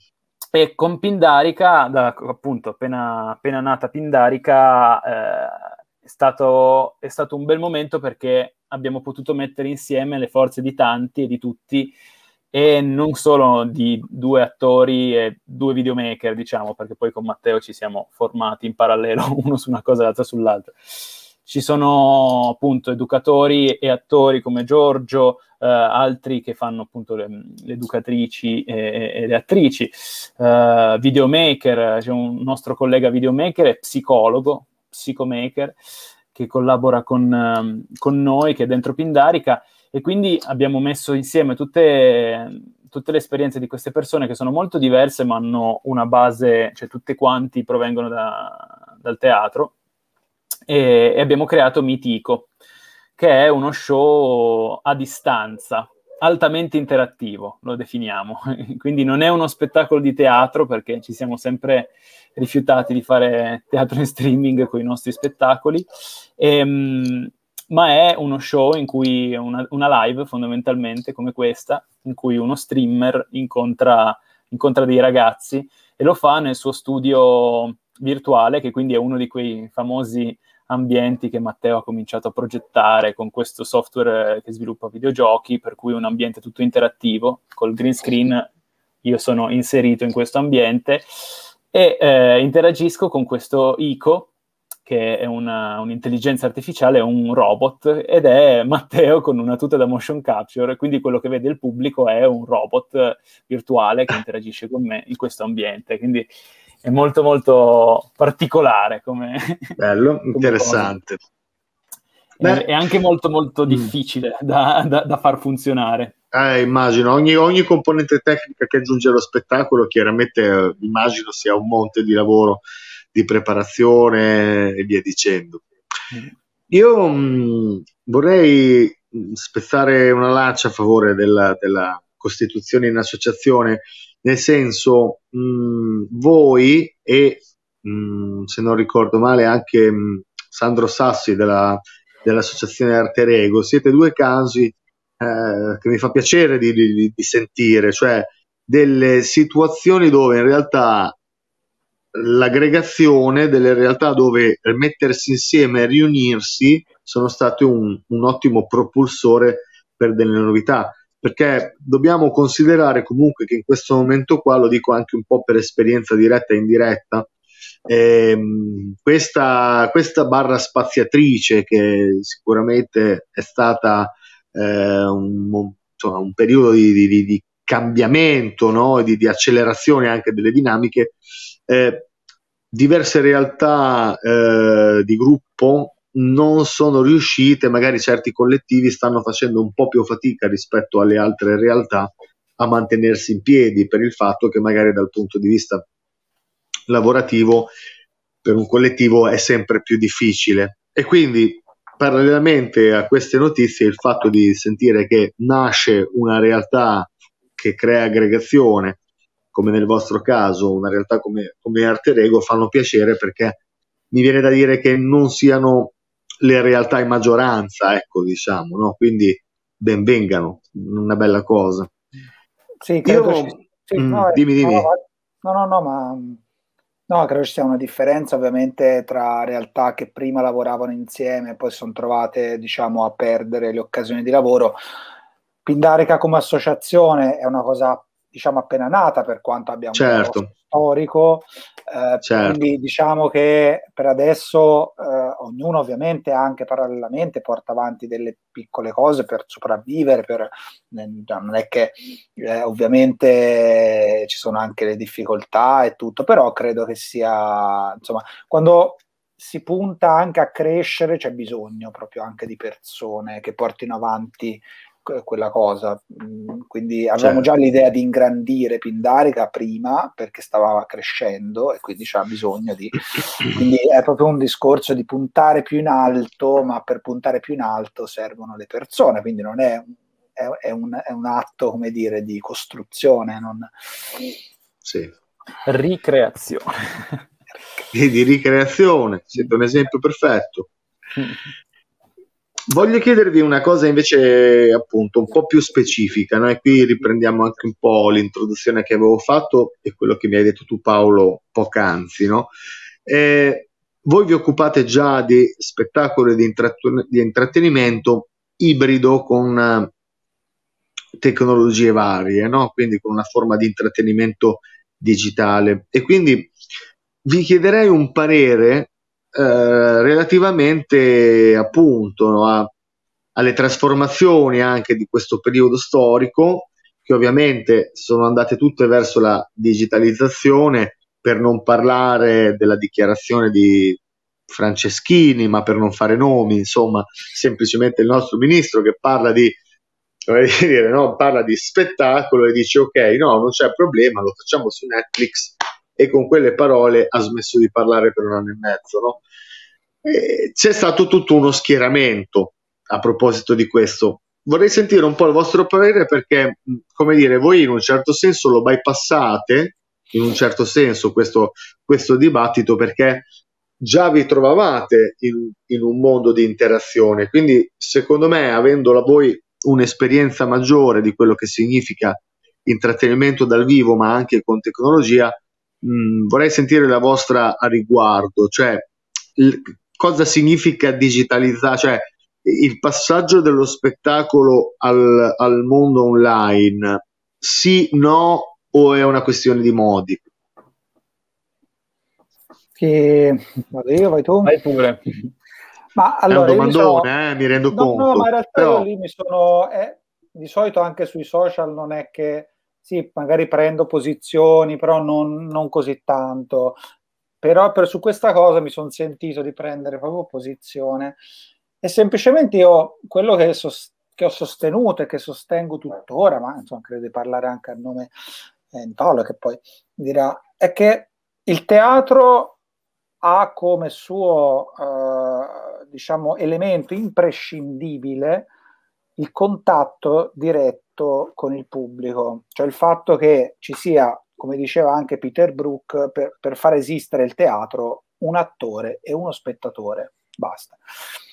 e, con Pindarica, da, appunto, appena, appena nata Pindarica, eh, è, stato, è stato un bel momento perché abbiamo potuto mettere insieme le forze di tanti e di tutti e non solo di due attori e due videomaker, diciamo, perché poi con Matteo ci siamo formati in parallelo [laughs] uno su una cosa e l'altro sull'altra. Ci sono appunto educatori e attori come Giorgio, eh, altri che fanno appunto le, le educatrici e, e, le attrici, eh, videomaker, c'è un nostro collega videomaker e psicologo, psicomaker, che collabora con, um, con noi, che è dentro Pindarica, e quindi abbiamo messo insieme tutte, tutte, le esperienze di queste persone che sono molto diverse, ma hanno una base, cioè tutte quanti provengono da, dal teatro, e, e abbiamo creato Mitico, che è uno show a distanza, altamente interattivo, lo definiamo. [laughs] Quindi non è uno spettacolo di teatro perché ci siamo sempre rifiutati di fare teatro in streaming con i nostri spettacoli. E, ehm, ma è uno show in cui una, una, live fondamentalmente come questa, in cui uno streamer incontra, incontra dei ragazzi e lo fa nel suo studio virtuale, che quindi è uno di quei famosi ambienti che Matteo ha cominciato a progettare con questo software che sviluppa videogiochi, per cui un ambiente tutto interattivo, col green screen io sono inserito in questo ambiente e eh, interagisco con questo ICO, che è una, un'intelligenza artificiale, è un robot, ed è Matteo con una tuta da motion capture, quindi quello che vede il pubblico è un robot virtuale che interagisce con me in questo ambiente. Quindi è molto molto particolare come... Bello, come interessante. È, è, anche molto molto mm. difficile da, da, da far funzionare. Eh, immagino, ogni, ogni, componente tecnica che aggiunge allo spettacolo chiaramente eh, immagino sia un monte di lavoro di preparazione e via dicendo. Mm. Io mh, mm, vorrei mm, spezzare una lancia a favore della, della costituzione in associazione, nel senso mh, voi e mh, se non ricordo male anche Sandro Sassi della, dell'associazione Arte Rego, siete due casi eh, che mi fa piacere di, di, di sentire, cioè delle situazioni dove in realtà l'aggregazione delle realtà dove mettersi insieme e riunirsi sono state un, un ottimo propulsore per delle novità perché dobbiamo considerare comunque che in questo momento qua, lo dico anche un po' per esperienza diretta e indiretta, ehm, questa, questa, barra spaziatrice che sicuramente è stata eh, un, insomma, un, periodo di, di, di cambiamento, no? di, di, accelerazione anche delle dinamiche, eh, diverse realtà eh, di gruppo non sono riuscite, magari certi collettivi stanno facendo un po' più fatica rispetto alle altre realtà a mantenersi in piedi per il fatto che magari dal punto di vista lavorativo per un collettivo è sempre più difficile. E quindi parallelamente a queste notizie il fatto di sentire che nasce una realtà che crea aggregazione, come nel vostro caso, una realtà come, come Arte Rego, fanno piacere perché mi viene da dire che non siano le realtà in maggioranza, ecco, diciamo, no? Quindi benvengano, una bella cosa. Sì, credo Io, ci... sì, mm, no, dimmi, dimmi. No, no, no, ma no, credo ci sia una differenza ovviamente tra realtà che prima lavoravano insieme e poi sono trovate, diciamo, a perdere le occasioni di lavoro. Pindarica come associazione è una cosa diciamo appena nata per quanto abbiamo certo. un storico eh, certo. quindi diciamo che per adesso eh, ognuno ovviamente anche parallelamente porta avanti delle piccole cose per sopravvivere per, eh, non è che eh, ovviamente ci sono anche le difficoltà e tutto però credo che sia insomma quando si punta anche a crescere c'è bisogno proprio anche di persone che portino avanti quella cosa. Mm, quindi avevamo certo. già l'idea di ingrandire Pindarica prima perché stava crescendo e quindi c'era bisogno di... [coughs] Quindi è proprio un discorso di puntare più in alto, ma per puntare più in alto servono le persone, quindi non è, è, è, un, è un, atto, come dire, di costruzione. Non... Sì. Ricreazione. E di ricreazione, siete un esempio perfetto. [laughs] Voglio chiedervi una cosa invece appunto un po' più specifica, no? e qui riprendiamo anche un po' l'introduzione che avevo fatto e quello che mi hai detto tu Paolo poc'anzi. No? Eh, voi vi occupate già di spettacolo e di, intratt- di intrattenimento ibrido con uh, tecnologie varie, no? quindi con una forma di intrattenimento digitale. E quindi vi chiederei un parere eh, relativamente appunto no, a, alle trasformazioni anche di questo periodo storico che ovviamente sono andate tutte verso la digitalizzazione per non parlare della dichiarazione di Franceschini, ma per non fare nomi, insomma, semplicemente il nostro ministro che parla di, dire, no? parla di spettacolo e dice ok, no, non c'è problema, lo facciamo su Netflix e con quelle parole ha smesso di parlare per un anno e mezzo. No? E c'è stato tutto uno schieramento a proposito di questo. Vorrei sentire un po' il vostro parere perché, come dire, voi in un certo senso lo bypassate, in un certo senso, questo, questo dibattito perché già vi trovavate in, in, un mondo di interazione. Quindi, secondo me, avendola voi un'esperienza maggiore di quello che significa intrattenimento dal vivo, ma anche con tecnologia, mh, mm, vorrei sentire la vostra a riguardo, cioè l- cosa significa digitalizzare, cioè il passaggio dello spettacolo al, al mondo online, sì, no, o è una questione di modi? Che... Vado io, vai tu? Vai pure. Ma allora, è un domandone, sono... eh, mi rendo no, conto. No, ma in realtà Però... io lì mi sono... Eh, di solito anche sui social non è che sì, magari prendo posizioni, però non, non così tanto. Però per, su questa cosa mi sono sentito di prendere proprio posizione e semplicemente io quello che, sos- che ho sostenuto e che sostengo tuttora, ma insomma credo di parlare anche a nome eh, Paolo che poi dirà, è che il teatro ha come suo eh, diciamo elemento imprescindibile il contatto diretto con il pubblico, cioè il fatto che ci sia, come diceva anche Peter Brook, per, per far esistere il teatro, un attore e uno spettatore. Basta.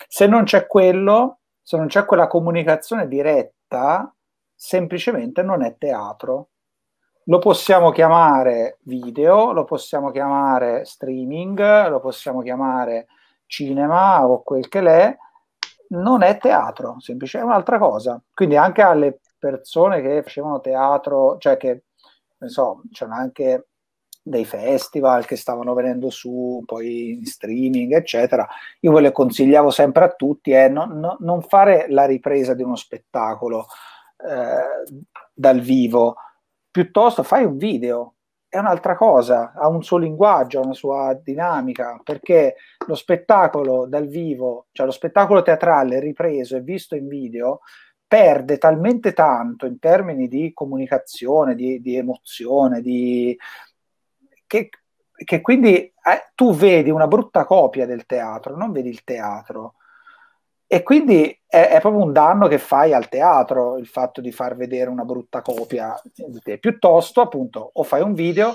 Se non c'è quello, se non c'è quella comunicazione diretta, semplicemente non è teatro. Lo possiamo chiamare video, lo possiamo chiamare streaming, lo possiamo chiamare cinema o quel che l'è, non è teatro, semplicemente è un'altra cosa. Quindi anche alle persone che facevano teatro, cioè che, ne so, c'erano anche dei festival che stavano venendo su, poi in streaming, eccetera. Io ve le consigliavo sempre a tutti è eh, non, no, non fare la ripresa di uno spettacolo eh, dal vivo, piuttosto fai un video, è un'altra cosa, ha un suo linguaggio, ha una sua dinamica, perché lo spettacolo dal vivo, cioè lo spettacolo teatrale ripreso e visto in video, perde talmente tanto in termini di comunicazione, di, di emozione, di, che, che quindi eh, tu vedi una brutta copia del teatro, non vedi il teatro. E quindi è, è, proprio un danno che fai al teatro il fatto di far vedere una brutta copia di te. Piuttosto, appunto, o fai un video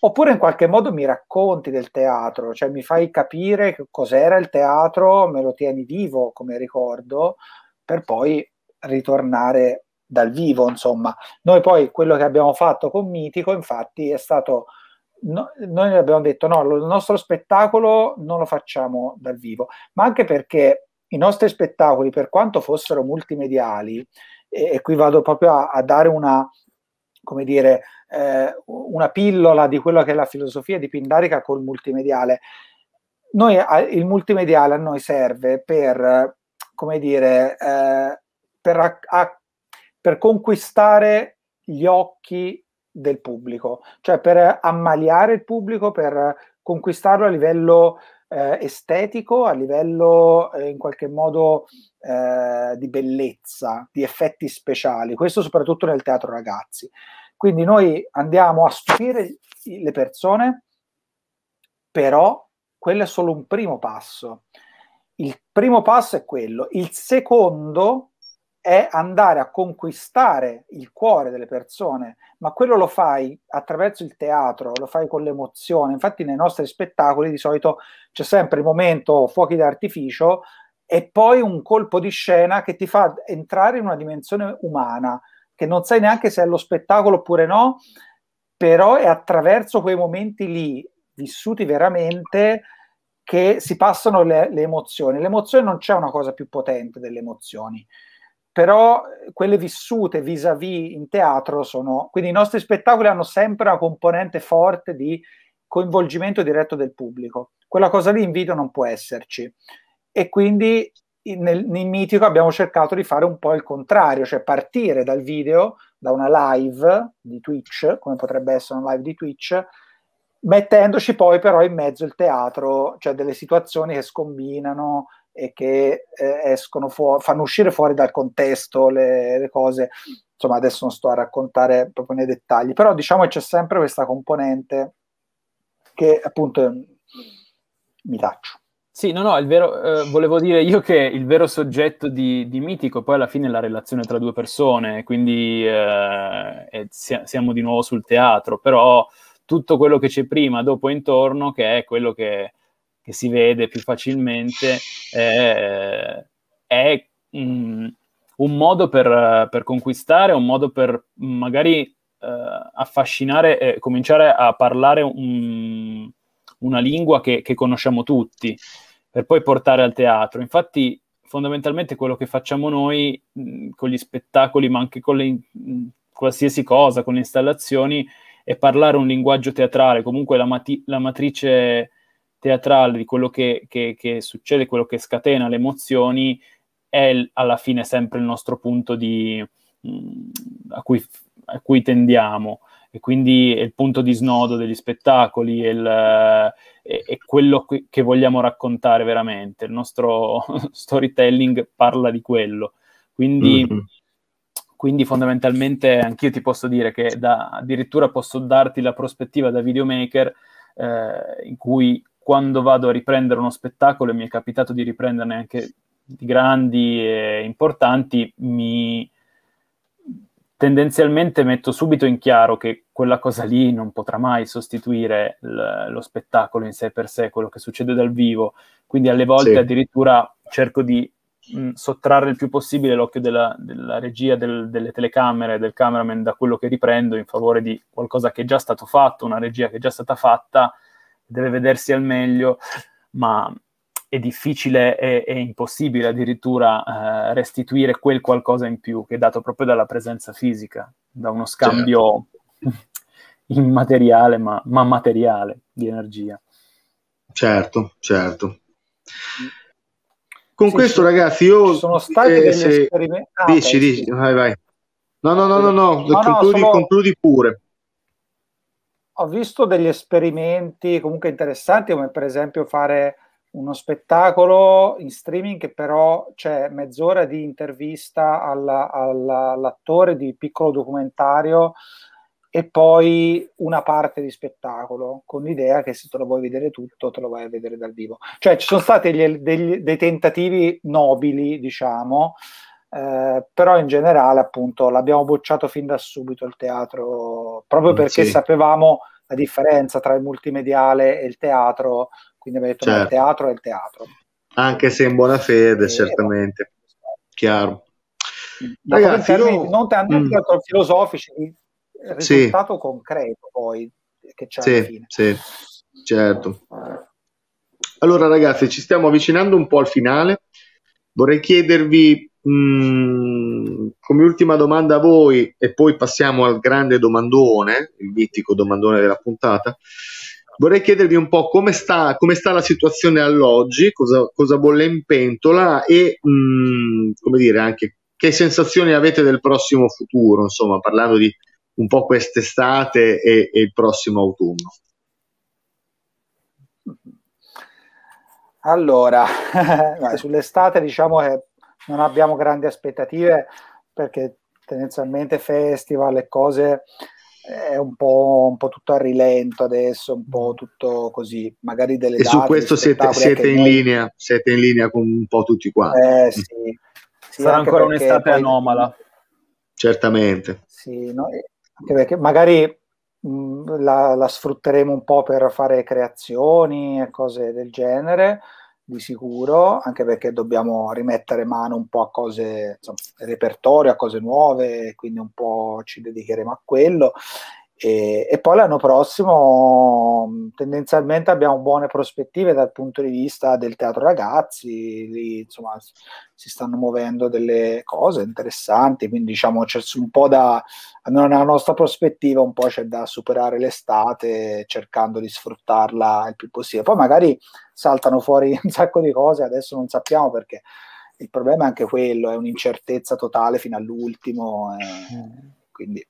oppure in qualche modo mi racconti del teatro, cioè mi fai capire cos'era il teatro, me lo tieni vivo come ricordo, per poi ritornare dal vivo, insomma. Noi poi quello che abbiamo fatto con Mitico, infatti, è stato No, noi abbiamo detto no, il nostro spettacolo non lo facciamo dal vivo, ma anche perché i nostri spettacoli, per quanto fossero multimediali, e, e qui vado proprio a, a dare una, come dire, eh, una pillola di quello che è la filosofia di Pindarica col multimediale. Noi, il multimediale a noi serve per, come dire, eh, per, a, a, per conquistare gli occhi del pubblico, cioè per ammaliare il pubblico, per conquistarlo a livello eh, estetico, a livello eh, in qualche modo eh, di bellezza, di effetti speciali, questo soprattutto nel teatro ragazzi. Quindi noi andiamo a stupire le persone, però quello è solo un primo passo. Il primo passo è quello. Il secondo è andare a conquistare il cuore delle persone, ma quello lo fai attraverso il teatro, lo fai con l'emozione. Infatti nei nostri spettacoli di solito c'è sempre il momento fuochi d'artificio e poi un colpo di scena che ti fa entrare in una dimensione umana, che non sai neanche se è lo spettacolo oppure no, però è attraverso quei momenti lì, vissuti veramente, che si passano le, le emozioni. L'emozione non c'è una cosa più potente delle emozioni però quelle vissute vis-à-vis in teatro sono... Quindi i nostri spettacoli hanno sempre una componente forte di coinvolgimento diretto del pubblico. Quella cosa lì in video non può esserci. E quindi nel, nel mitico abbiamo cercato di fare un po' il contrario, cioè partire dal video, da una live di Twitch, come potrebbe essere una live di Twitch, mettendoci poi però in mezzo il teatro, cioè delle situazioni che scombinano, e che eh, escono fuori, fanno uscire fuori dal contesto le, le, cose. Insomma, adesso non sto a raccontare proprio nei dettagli, però diciamo che c'è sempre questa componente che appunto mi taccio. Sì, no, no, il vero, eh, volevo dire io che il vero soggetto di, di, Mitico poi alla fine è la relazione tra due persone, quindi eh, siamo di nuovo sul teatro, però tutto quello che c'è prima, dopo e intorno, che è quello che che si vede più facilmente, eh, è mm, un modo per, per, conquistare, un modo per magari eh, affascinare e cominciare a parlare un, una lingua che, che, conosciamo tutti, per poi portare al teatro. Infatti, fondamentalmente quello che facciamo noi mh, mm, con gli spettacoli, ma anche con le, mh, qualsiasi cosa, con le installazioni, è parlare un linguaggio teatrale, comunque la, mati- la matrice teatrale di quello che, che, che succede, quello che scatena le emozioni, è alla fine sempre il nostro punto di, mh, mm, a, cui, a, cui, tendiamo. E quindi è il punto di snodo degli spettacoli, è, il, è, è quello che vogliamo raccontare veramente. Il nostro [laughs] storytelling parla di quello. Quindi, mm-hmm. quindi fondamentalmente anch'io ti posso dire che da, addirittura posso darti la prospettiva da videomaker eh, in cui quando vado a riprendere uno spettacolo, e mi è capitato di riprenderne anche di grandi e importanti, mi tendenzialmente metto subito in chiaro che quella cosa lì non potrà mai sostituire l- lo spettacolo in sé per sé, quello che succede dal vivo. Quindi alle volte sì. addirittura cerco di mh, sottrarre il più possibile l'occhio della, della regia, del, delle telecamere, del cameraman da quello che riprendo in favore di qualcosa che è già stato fatto, una regia che è già stata fatta deve vedersi al meglio, ma è difficile e, impossibile addirittura eh, restituire quel qualcosa in più che è dato proprio dalla presenza fisica, da uno scambio certo. immateriale ma, ma materiale di energia. Certo, certo. Con sì, questo, sì. ragazzi, io sono stati eh, degli se... esperimenti. Ah, dici, dici, vai, vai. No, no, no, no, no, no concludi, no, solo... concludi pure. Ho visto degli esperimenti comunque interessanti, come per esempio fare uno spettacolo in streaming che però c'è mezz'ora di intervista alla, alla, all'attore di piccolo documentario e poi una parte di spettacolo con l'idea che se te lo vuoi vedere tutto te lo vai a vedere dal vivo. Cioè ci sono stati degli, degli, dei tentativi nobili, diciamo, eh, però in generale appunto l'abbiamo bocciato fin da subito il teatro, proprio mm, perché sì. sapevamo la differenza tra il multimediale e il teatro, quindi abbiamo detto certo. il teatro è il teatro. Anche se in buona fede, e, certamente, chiaro. Ragazzi, io... non tanto mm. filosofici, risultato sì. concreto poi che c'è sì, alla fine. Sì, certo. Allora ragazzi, ci stiamo avvicinando un po' al finale. Vorrei chiedervi mm, come ultima domanda a voi e poi passiamo al grande domandone, il mitico domandone della puntata. Vorrei chiedervi un po' come sta, come sta la situazione all'oggi, cosa, cosa bolle in pentola e mm, come dire anche che sensazioni avete del prossimo futuro, insomma, parlando di un po' quest'estate e, e il prossimo autunno? Allora, [laughs] sull'estate diciamo che non abbiamo grandi aspettative perché tendenzialmente festival e cose è un po', un po', tutto a rilento adesso, un po' tutto così, magari delle e date, su questo siete, siete in noi... linea, siete in linea con un po' tutti quanti. Eh, sì. sì Sarà ancora un'estate poi... anomala. Certamente. Sì, no? anche perché magari mh, la, la, sfrutteremo un po' per fare creazioni e cose del genere, di sicuro, anche perché dobbiamo rimettere mano un po' a cose, insomma, repertorio, a cose nuove, quindi un po' ci dedicheremo a quello e, e, poi l'anno prossimo tendenzialmente abbiamo buone prospettive dal punto di vista del teatro ragazzi, lì insomma si stanno muovendo delle cose interessanti, quindi diciamo c'è un po' da, nella nostra prospettiva un po' c'è da superare l'estate cercando di sfruttarla il più possibile. Poi magari saltano fuori [laughs] un sacco di cose, adesso non sappiamo perché il problema è anche quello, è un'incertezza totale fino all'ultimo, eh, quindi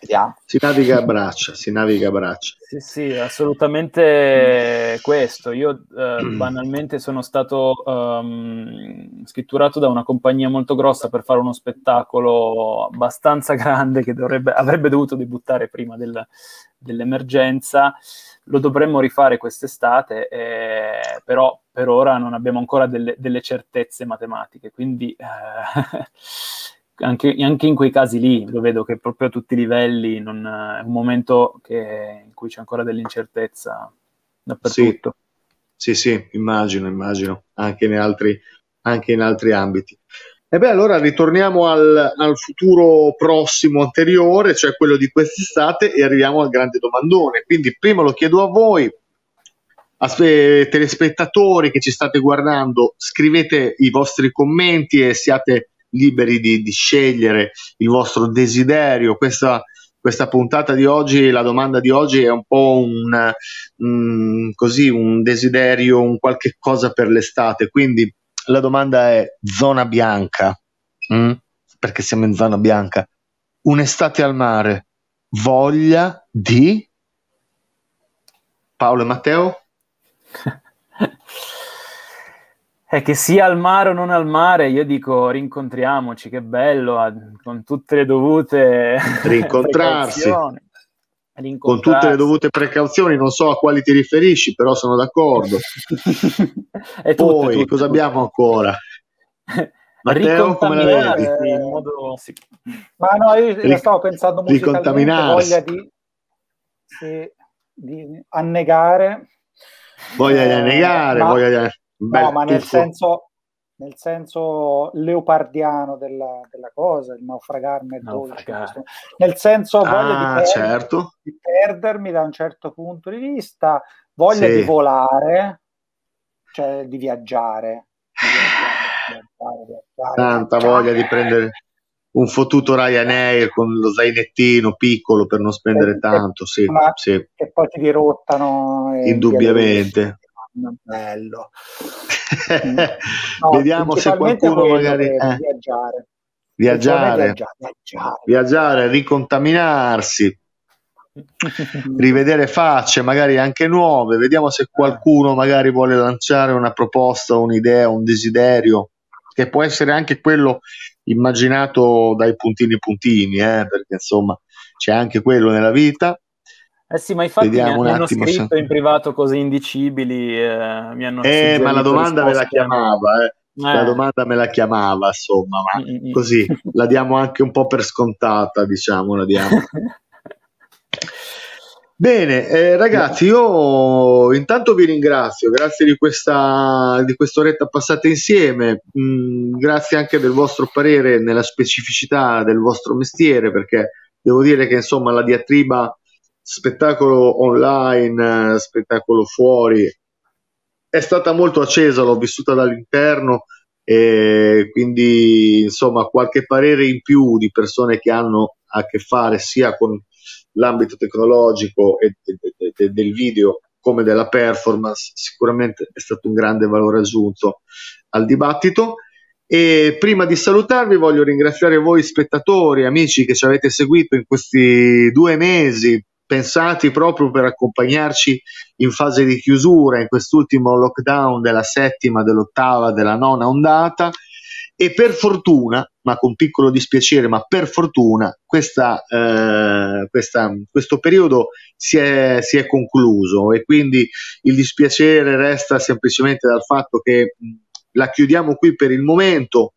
Vediamo. Si naviga a braccia, si naviga a braccia. Sì, sì, assolutamente questo. Io eh, [clears throat] banalmente sono stato um, scritturato da una compagnia molto grossa per fare uno spettacolo abbastanza [laughs] grande che dovrebbe, avrebbe dovuto debuttare prima del, dell'emergenza. Lo dovremmo rifare quest'estate, eh, però per ora non abbiamo ancora delle, delle certezze matematiche, quindi eh, [laughs] anche, anche, in quei casi lì lo vedo che proprio a tutti i livelli non, è un momento che, in cui c'è ancora dell'incertezza dappertutto. Sì, sì, sì immagino, immagino, anche in altri, anche in altri ambiti. E beh, allora ritorniamo al, al, futuro prossimo anteriore, cioè quello di quest'estate, e arriviamo al grande domandone. Quindi prima lo chiedo a voi, a telespettatori che ci state guardando, scrivete i vostri commenti e siate liberi di, di scegliere il vostro desiderio. Questa, questa puntata di oggi, la domanda di oggi è un po' un, um, così, un desiderio, un qualche cosa per l'estate. Quindi la domanda è zona bianca, mm? perché siamo in zona bianca. Un'estate al mare, voglia di Paolo e Matteo? [laughs] È che sia al mare o non al mare, io dico rincontriamoci, che bello, con tutte le dovute [laughs] rincontrarsi. Con tutte le dovute precauzioni, non so a quali ti riferisci, però sono d'accordo. [laughs] e Poi, tutto, cosa abbiamo ancora? [laughs] Matteo, come la vedi? In modo... Sì. Ma no, io Ric- stavo pensando musicalmente, voglia di, sì, di annegare. Voglia di annegare, eh, voglia di annegare Beh, no, ma nel senso, nel senso leopardiano della, della cosa, il naufragarmi è dolce. Nel senso voglia ah, di, per- certo. di, perdermi da un certo punto di vista, voglia sì. di volare, cioè di viaggiare. Di viaggiare, viaggiare, viaggiare Tanta voglia di prendere un fottuto Ryanair con lo zainettino piccolo per non spendere tanto, sì, sì. che poi ti dirottano. Indubbiamente. Bello. [laughs] no, Vediamo se qualcuno magari... Eh. Viaggiare. Viaggiare, viaggiare, viaggiare, ricontaminarsi, [laughs] rivedere facce, magari anche nuove. Vediamo se qualcuno magari vuole lanciare una proposta, un'idea, un desiderio, che può essere anche quello immaginato dai puntini puntini, eh, perché insomma c'è anche quello nella vita. Eh sì, ma infatti Vediamo mi, mi hanno scritto se... in privato cose indicibili. Eh, mi hanno eh, ma la domanda me la chiamava, eh. Eh. La domanda me la chiamava, insomma, ma Mm-mm. così [laughs] la diamo anche un po' per scontata, diciamo, la diamo. [laughs] Bene, eh, ragazzi, io intanto vi ringrazio, grazie di questa di quest'oretta passata insieme, mm, grazie anche del vostro parere nella specificità del vostro mestiere, perché devo dire che insomma la diatriba spettacolo online, spettacolo fuori, è stata molto accesa, l'ho vissuta dall'interno e quindi insomma qualche parere in più di persone che hanno a che fare sia con l'ambito tecnologico e, del video come della performance sicuramente è stato un grande valore aggiunto al dibattito. E prima di salutarvi voglio ringraziare voi spettatori, amici che ci avete seguito in questi due mesi pensati proprio per accompagnarci in fase di chiusura in quest'ultimo lockdown della settima, dell'ottava, della nona ondata e per fortuna, ma con piccolo dispiacere, ma per fortuna questa, eh, questa, questo periodo si è, si è, concluso e quindi il dispiacere resta semplicemente dal fatto che la chiudiamo qui per il momento.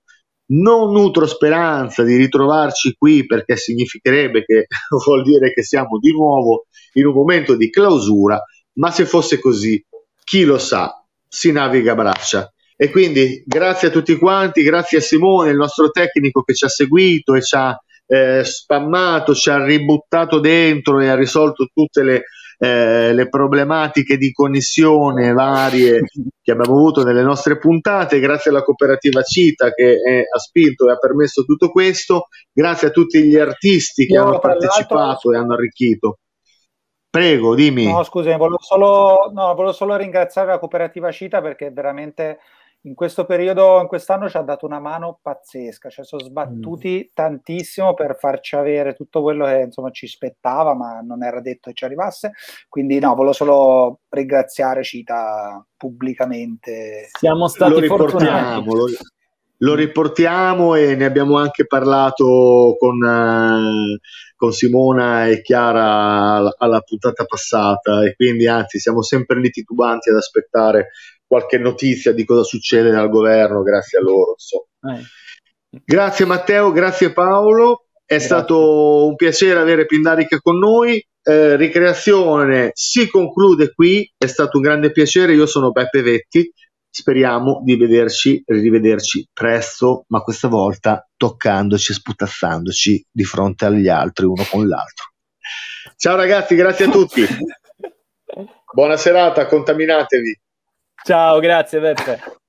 Non nutro speranza di ritrovarci qui perché significherebbe che [laughs] vuol dire che siamo di nuovo in un momento di clausura, ma se fosse così, chi lo sa, si naviga a braccia. E quindi grazie a tutti quanti, grazie a Simone, il nostro tecnico che ci ha seguito e ci ha eh, spammato, ci ha ributtato dentro e ha risolto tutte le, eh, le problematiche di connessione varie che abbiamo avuto nelle nostre puntate, grazie alla cooperativa Cita che è, ha spinto e ha permesso tutto questo, grazie a tutti gli artisti che Io, hanno partecipato e hanno arricchito. Prego, dimmi. No, scusi, volevo solo, no, volevo solo ringraziare la cooperativa Cita perché veramente in questo periodo, in quest'anno ci ha dato una mano pazzesca, cioè sono sbattuti mm. tantissimo per farci avere tutto quello che insomma ci spettava, ma non era detto che ci arrivasse. Quindi no, volevo solo ringraziare Cita pubblicamente. Siamo stati lo fortunati. Lo, lo, riportiamo e ne abbiamo anche parlato con, uh, con Simona e Chiara alla, alla puntata passata e quindi anzi siamo sempre lì titubanti ad aspettare qualche notizia di cosa succede dal governo grazie a loro. Eh. Grazie Matteo, grazie Paolo, è grazie. stato un piacere avere Pindarica con noi. Eh, ricreazione si conclude qui, è stato un grande piacere, io sono Beppe Vetti, speriamo di vederci, rivederci presto, ma questa volta toccandoci e sputazzandoci di fronte agli altri, uno con l'altro. Ciao ragazzi, grazie a tutti. [laughs] Buona serata, contaminatevi. Ciao, grazie Beppe.